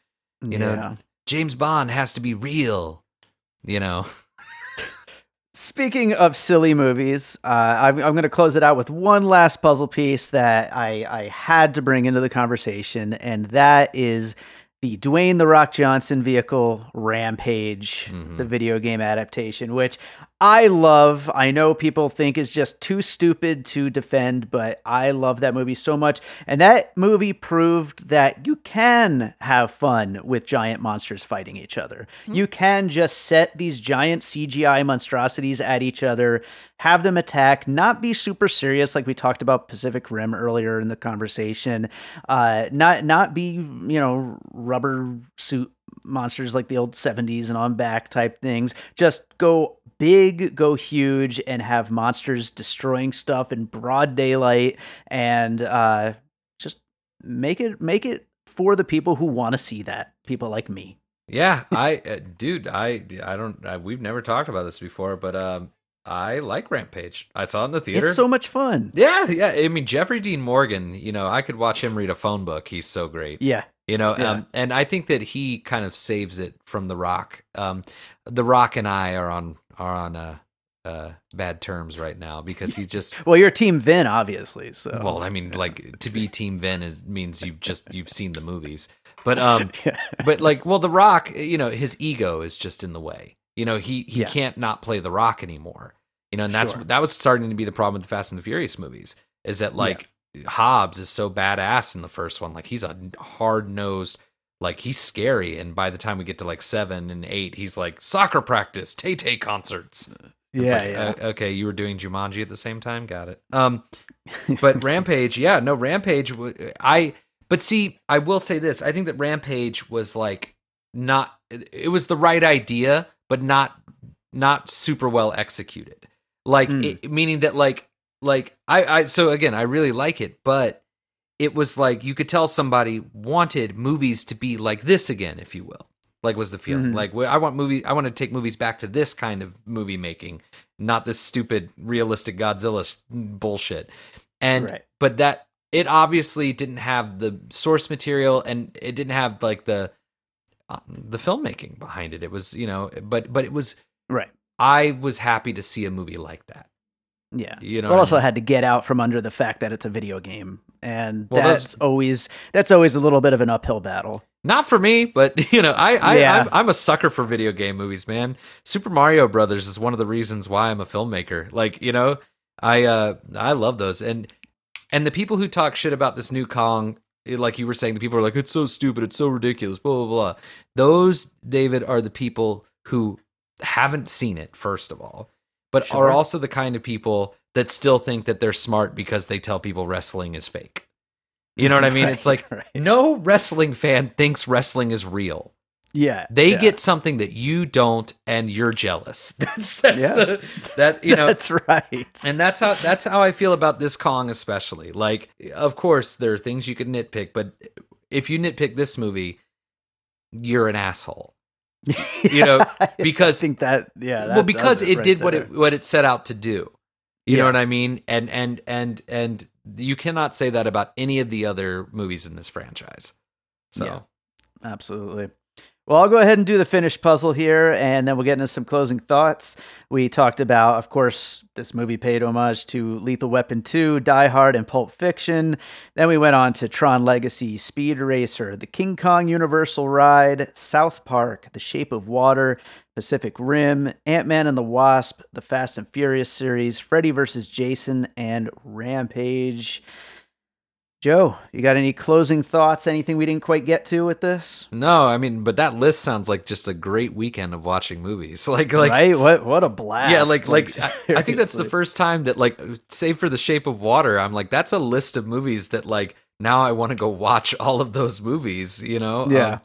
You yeah. know, James Bond has to be real. You know. Speaking of silly movies, uh, I'm, I'm going to close it out with one last puzzle piece that I, I had to bring into the conversation, and that is the Dwayne the Rock Johnson vehicle Rampage, Mhm. the video game adaptation, which I love. I know people think is just too stupid to defend, but I love that movie so much. And that movie proved that you can have fun with giant monsters fighting each other. You can just set these giant CGI monstrosities at each other, have them attack, not be super serious like we talked about Pacific Rim earlier in the conversation. Uh, not not be you know rubber suit monsters like the old 70s and on back type things. Just go big, go huge, and have monsters destroying stuff in broad daylight, and uh, just make it make it for the people who want to see that. People like me. Yeah, I, uh, dude, I, I don't, I, we've never talked about this before, but um, I like Rampage. I saw it in the theater. It's so much fun. yeah, yeah. I mean, Jeffrey Dean Morgan. You know, I could watch him read a phone book. He's so great. Yeah. You know, Yeah. um, and I think that he kind of saves it from The Rock. Um, the Rock and I are on are on uh, uh, bad terms right now because he just. Well, you're Team Vin, obviously. So. Well, I mean, like to be Team Vin is means you've just you've seen the movies, but um, Yeah. but like, well, The Rock, you know, his ego is just in the way. You know, he he Yeah. can't not play The Rock anymore. You know, and that's Sure. that was starting to be the problem with the Fast and the Furious movies. Is that like Hobbs is so badass in the first one, like he's a hard nosed, like he's scary, and by the time we get to like seven and eight, he's like soccer practice, Tay Tay concerts. Yeah, like, yeah. uh, okay, you were doing Jumanji at the same time. Got it. Um, but Rampage, yeah, no, Rampage. i but see, I will say this: I think that Rampage was like not. It it was the right idea, but not not super well executed. Like Mm. it, meaning that like like I I so again, I really like it, but it was like you could tell somebody wanted movies to be like this again, if you will. Like was the feeling Mhm. like I want movie I want to take movies back to this kind of movie making, not this stupid realistic Godzilla bullshit. And Right. but that it obviously didn't have the source material and it didn't have like the uh, the filmmaking behind it. It was you know, but but it was right. I was happy to see a movie like that. Yeah. You know, but what I also mean? had to get out from under the fact that it's a video game, and Well, those- that's always that's always a little bit of an uphill battle. Not for me, but you know, I, I Yeah. I'm, I'm a sucker for video game movies, man. Super Mario Brothers is one of the reasons why I'm a filmmaker. Like, you know, I uh I love those, and and the people who talk shit about this new Kong, eh, like you were saying, the people are like, it's so stupid, it's so ridiculous, blah blah blah. Those David are the people who haven't seen it, first of all, but Sure. are also the kind of people that still think that they're smart because they tell people wrestling is fake. You know what I mean? it's like right. no wrestling fan thinks wrestling is real. Yeah, They yeah. get something that you don't, and you're jealous. That's that's Yeah. the that you know, that's right. and that's how that's how I feel about this Kong, especially. Like, of course, there are things you could nitpick, but if you nitpick this movie, you're an asshole. you know, because- I think that yeah, well, because it right did what it what it set out to do. You know what I mean? And and and and you cannot say that about any of the other movies in this franchise. So. Yeah. Absolutely. Well, I'll go ahead and do the finished puzzle here, and then we'll get into some closing thoughts. We talked about, of course, this movie paid homage to Lethal Weapon 2, Die Hard, and Pulp Fiction. Then we went on to Tron Legacy, Speed Racer, the King Kong Universal Ride, South Park, The Shape of Water, Pacific Rim, Ant Man and the Wasp, the Fast and Furious series, Freddy vs. Jason, and Rampage. Joe, you got any closing thoughts? Anything we didn't quite get to with this? No, I mean, but that list sounds like just a great weekend of watching movies. Like, like, right? What what a blast! yeah, like, like, I, I think that's the first time that, like, save for The Shape of Water, I'm like, that's a list of movies that, like, now I want to go watch all of those movies. You know? Yeah. Um,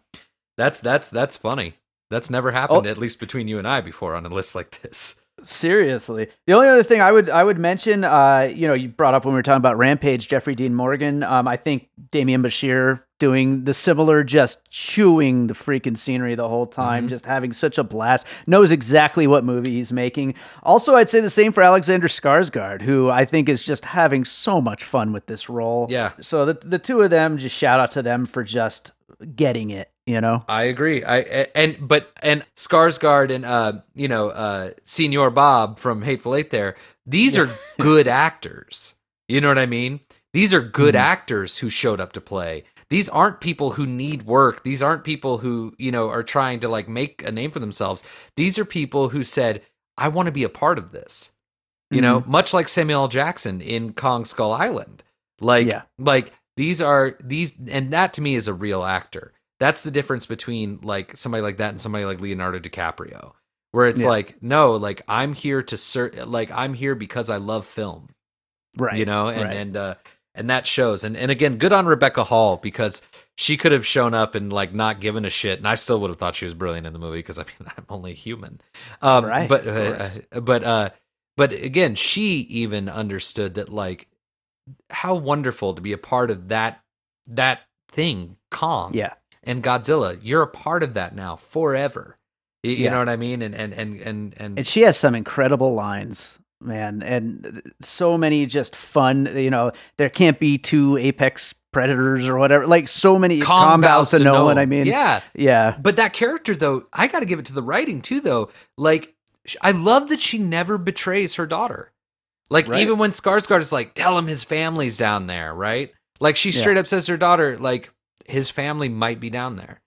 that's that's that's funny. That's never happened, Oh. at least between you and I, before on a list like this. Seriously, the only other thing I would I would mention, uh, you know, you brought up when we were talking about Rampage, Jeffrey Dean Morgan. Um, I think Demian Bichir doing the similar, just chewing the freaking scenery the whole time, Mhm. just having such a blast. Knows exactly what movie he's making. Also, I'd say the same for Alexander Skarsgård, who I think is just having so much fun with this role. Yeah. So the the two of them, just shout out to them for just getting it. You know. I agree. I and but and Skarsgård and uh you know uh Señor Bob from Hateful Eight. There, these are good actors. You know what I mean? These are good Mhm. actors who showed up to play. These aren't people who need work. These aren't people who you know are trying to like make a name for themselves. These are people who said, "I want to be a part of this." You know, much like Samuel L. Jackson in Kong Skull Island. Like, Yeah. like these are these, and that to me is a real actor. That's the difference between like somebody like that and somebody like Leonardo DiCaprio, where it's Yeah. like, no, like I'm here to ser- like I'm here because I love film, Right. you know, and right. and uh, and that shows. And and again, good on Rebecca Hall because she could have shown up and like not given a shit, and I still would have thought she was brilliant in the movie because I mean I'm only human. Um, Right, But uh, but uh, but again, she even understood that like how wonderful to be a part of that that thing, Kong yeah. and Godzilla. You're a part of that now forever. You, Yeah. know what I mean? And and and and and, And she has some incredible lines, man, and so many just fun. You know, there can't be two apex predators or whatever. Like so many Kong bows bows to to no no. I mean, Yeah. yeah, But that character, though, I got to give it to the writing too. Though, like, I love that she never betrays her daughter. Like, Right. even when Skarsgård is like, "Tell him his family's down there," right? Like, she Yeah. straight up says to her daughter, like, his family might be down there.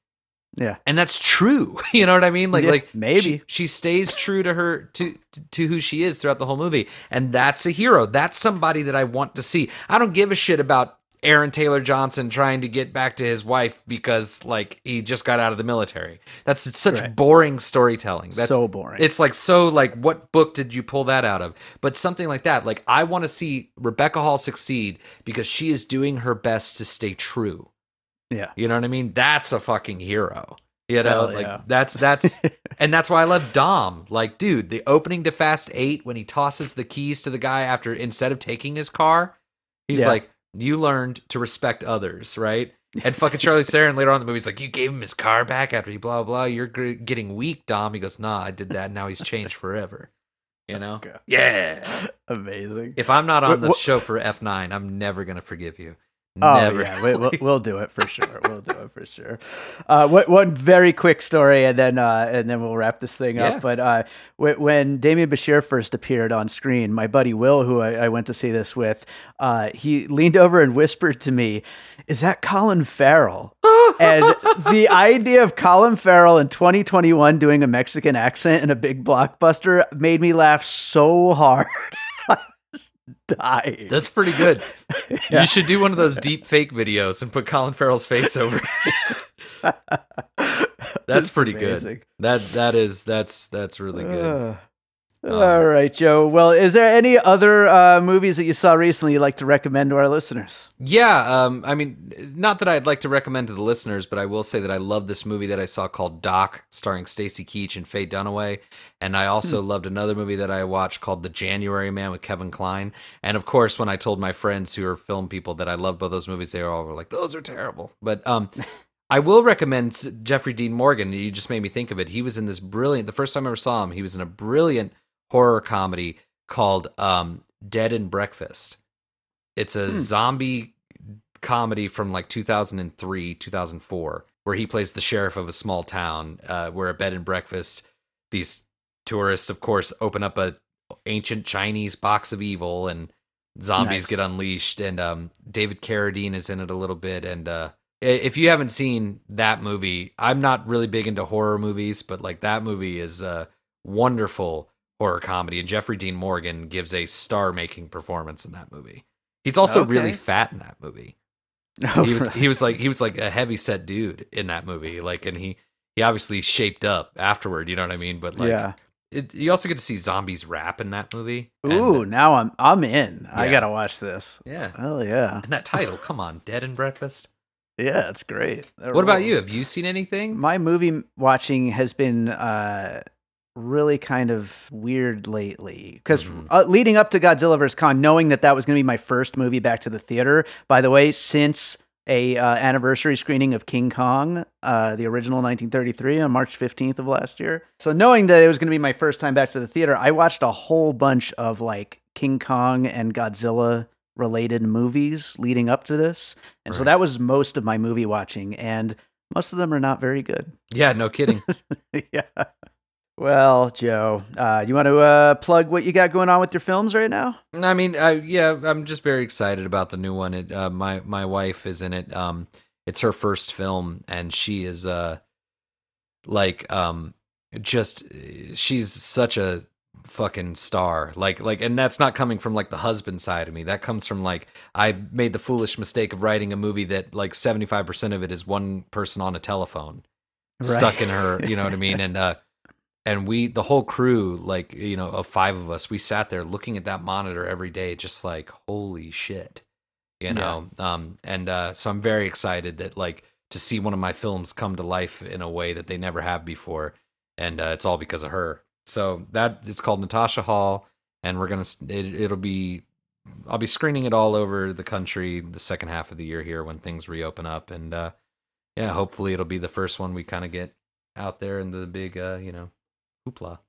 yeah, and that's true you know what i mean like Yeah, like maybe. she, she stays true to her to to who she is throughout the whole movie and that's a hero that's somebody that i want to see i don't give a shit about aaron taylor johnson trying to get back to his wife because like he just got out of the military that's such Right. boring storytelling that's so boring. it's like so like what book did you pull that out of? But something like that. Like I want to see Rebecca Hall succeed because she is doing her best to stay true. yeah, You know what I mean? That's a fucking hero. You know, Hell like yeah. that's that's and that's why I love Dom. Like, dude, the opening to Fast Eight when he tosses the keys to the guy after instead of taking his car, he's Yeah. like, "You learned to respect others, right?" And fucking Charlie Theron later on in the movie, he's like, "You gave him his car back after he blah blah. You're g- getting weak, Dom." He goes, "Nah, I did that. Now he's changed forever." You know? Okay. Yeah. amazing. If I'm not on the show for F9, I'm never gonna forgive you. Oh Never. yeah, we, we'll, we'll do it for sure. We'll do it for sure. Uh, what, one very quick story, and then uh, and then we'll wrap this thing Yeah. up. But uh, wh- when Demian Bichir first appeared on screen, my buddy Will, who I, I went to see this with, uh, he leaned over and whispered to me, "Is that Colin Farrell?" and the idea of Colin Farrell in 2021 doing a Mexican accent in a big blockbuster made me laugh so hard. Dying. That's pretty good. Yeah. You should do one of those deep fake videos and put Colin Farrell's face over. it. That's pretty good. That that is that's that's really good. Uh, Um, all right, Joe. Well, is there any other uh, movies that you saw recently you'd like to recommend to our listeners? Yeah, um, I mean, not that I'd like to recommend to the listeners, but I will say that I love this movie that I saw called Doc, starring Stacy Keach and Faye Dunaway, and I also Hmm. loved another movie that I watched called The January Man with Kevin Kline. And of course, when I told my friends who are film people that I loved both those movies, they were all like, "Those are terrible." But um, I will recommend Jeffrey Dean Morgan. You just made me think of it. He was in this brilliant. The first time I ever saw him, he was in a brilliant horror comedy called um, Dead and Breakfast. It's a Hmm. zombie comedy from like 2003, 2004, where he plays the sheriff of a small town, uh, where a bed and breakfast, these tourists, of course, open up a ancient Chinese box of evil, and zombies Nice. get unleashed. And um, David Carradine is in it a little bit. And uh, if you haven't seen that movie, I'm not really big into horror movies, but like that movie is a wonderful horror comedy, and Jeffrey Dean Morgan gives a star-making performance in that movie. He's also really fat in that movie. Oh, He was really? he was like he was like a heavy set dude in that movie. Like, and he he obviously shaped up afterward. You know what I mean? But like, yeah. it, you also get to see zombies rap in that movie. and- Ooh, now I'm I'm in. I gotta watch this. yeah. Hell yeah, And that title, come on, Dead and Breakfast. yeah, it's great. That What about you? Have you seen anything? My movie watching has been uh, really kind of weird lately because mm-hmm. uh, leading up to Godzilla vs Kong, knowing that that was going to be my first movie back to the theater. By the way, since a uh, anniversary screening of King Kong, uh, the original 1933, on March 15th of last year. So knowing that it was going to be my first time back to the theater, I watched a whole bunch of like King Kong and Godzilla related movies leading up to this, and right. so that was most of my movie watching, and most of them are not very good. Yeah, no kidding. yeah. Well, Joe, uh, you want to uh, plug what you got going on with your films right now? I mean, uh, yeah, I'm just very excited about the new one. It, uh, my my wife is in it. Um, it's her first film, and she is uh, like um, just she's such a fucking star. Like like, and that's not coming from like the husband side of me. That comes from like I made the foolish mistake of writing a movie that like 75 percent of it is one person on a telephone right. stuck in her. You know what I mean? And uh and we the whole crew like you know of five of us we sat there looking at that monitor every day just like holy shit you know yeah. um and uh so i'm very excited that like to see one of my films come to life in a way that they never have before and uh, it's all because of her so that it's called natasha hall and we're gonna it, it'll be i'll be screening it all over the country the second half of the year here when things reopen up and uh yeah hopefully it'll be the first one we kind of get out there in the big uh you know hoopla.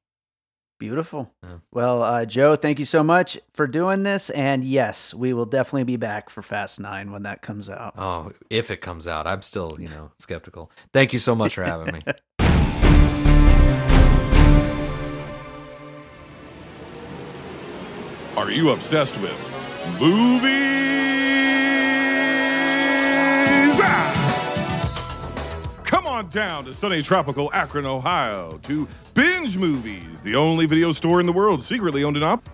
Beautiful. Yeah. Well, uh, Joe, thank you so much for doing this. And yes, we will definitely be back for Fast Nine when that comes out. Oh, if it comes out, I'm still, you know, skeptical. Thank you so much for having me. Are you obsessed with movies? On down to sunny tropical Akron, Ohio to Binge Movies, the only video store in the world secretly owned and op.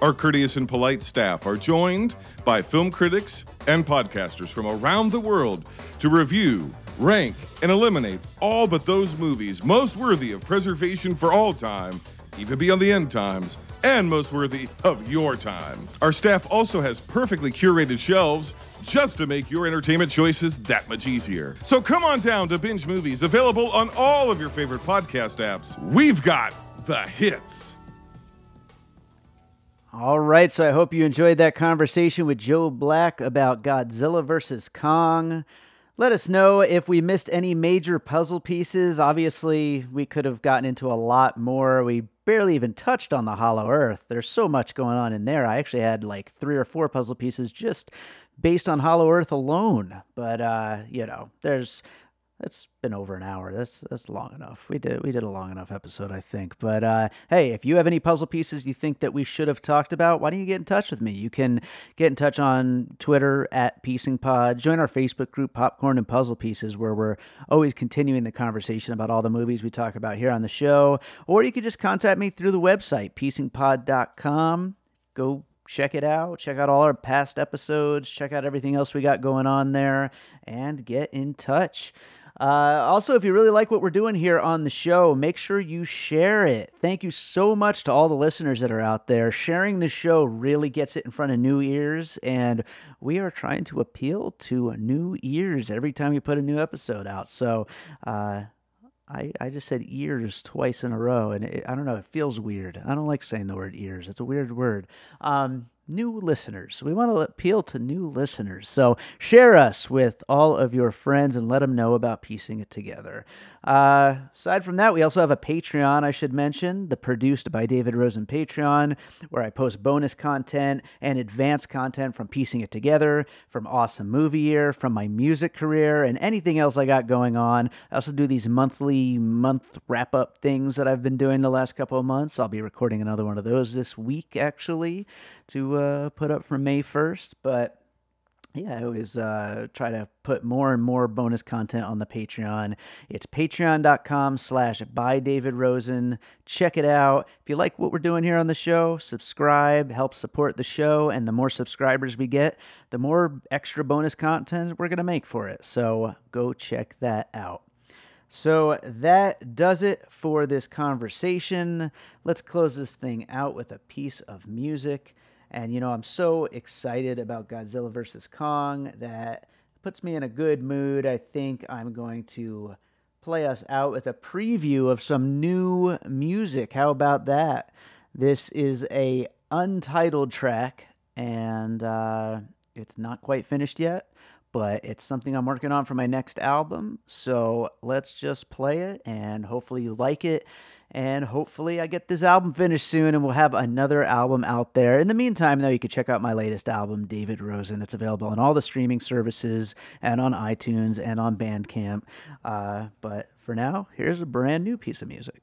Our courteous and polite staff are joined by film critics and podcasters from around the world to review, rank, and eliminate all but those movies most worthy of preservation for all time, even beyond the end times, and most worthy of your time. Our staff also has perfectly curated shelves just to make your entertainment choices that much easier. So come on down to Binge Movies, available on all of your favorite podcast apps. We've got the hits. All right, so I hope you enjoyed that conversation with Joe Black about Godzilla versus Kong. Let us know if we missed any major puzzle pieces. Obviously, we could have gotten into a lot more. We barely even touched on the Hollow Earth. There's so much going on in there. I actually had like three or four puzzle pieces just based on Hollow Earth alone. But uh, you know, there's it's been over an hour. That's that's long enough. We did we did a long enough episode, I think. But uh, hey, if you have any puzzle pieces you think that we should have talked about, why don't you get in touch with me? You can get in touch on Twitter at Piecing Pod. Join our Facebook group Popcorn and Puzzle Pieces, where we're always continuing the conversation about all the movies we talk about here on the show. Or you could just contact me through the website piecingpod.com. Go check it out. Check out all our past episodes. Check out everything else we got going on there and get in touch. Uh, also, if you really like what we're doing here on the show, make sure you share it. Thank you so much to all the listeners that are out there. Sharing the show really gets it in front of new ears, and we are trying to appeal to new ears every time we put a new episode out. So, uh, I, I just said ears twice in a row, and it, I don't know. It feels weird. I don't like saying the word ears. It's a weird word. Um, new listeners. We want to appeal to new listeners. So share us with all of your friends and let them know about piecing it together. Uh, aside from that, we also have a Patreon, I should mention, the Produced by David Rosen Patreon, where I post bonus content and advanced content from piecing it together, from Awesome Movie Year, from my music career, and anything else I got going on. I also do these monthly month wrap up things that I've been doing the last couple of months. I'll be recording another one of those this week, actually to uh, put up for May 1st. But yeah, I always uh, try to put more and more bonus content on the Patreon. It's patreon.com slash by David Rosen. Check it out. If you like what we're doing here on the show, subscribe, help support the show. And the more subscribers we get, the more extra bonus content we're going to make for it. So go check that out. So that does it for this conversation. Let's close this thing out with a piece of music. And, you know, I'm so excited about Godzilla vs. Kong that puts me in a good mood. I think I'm going to play us out with a preview of some new music. How about that? This is a untitled track, and uh, it's not quite finished yet, but it's something I'm working on for my next album. So let's just play it, and hopefully you like it. And hopefully, I get this album finished soon and we'll have another album out there. In the meantime, though, you can check out my latest album, David Rosen. It's available on all the streaming services and on iTunes and on Bandcamp. Uh, but for now, here's a brand new piece of music.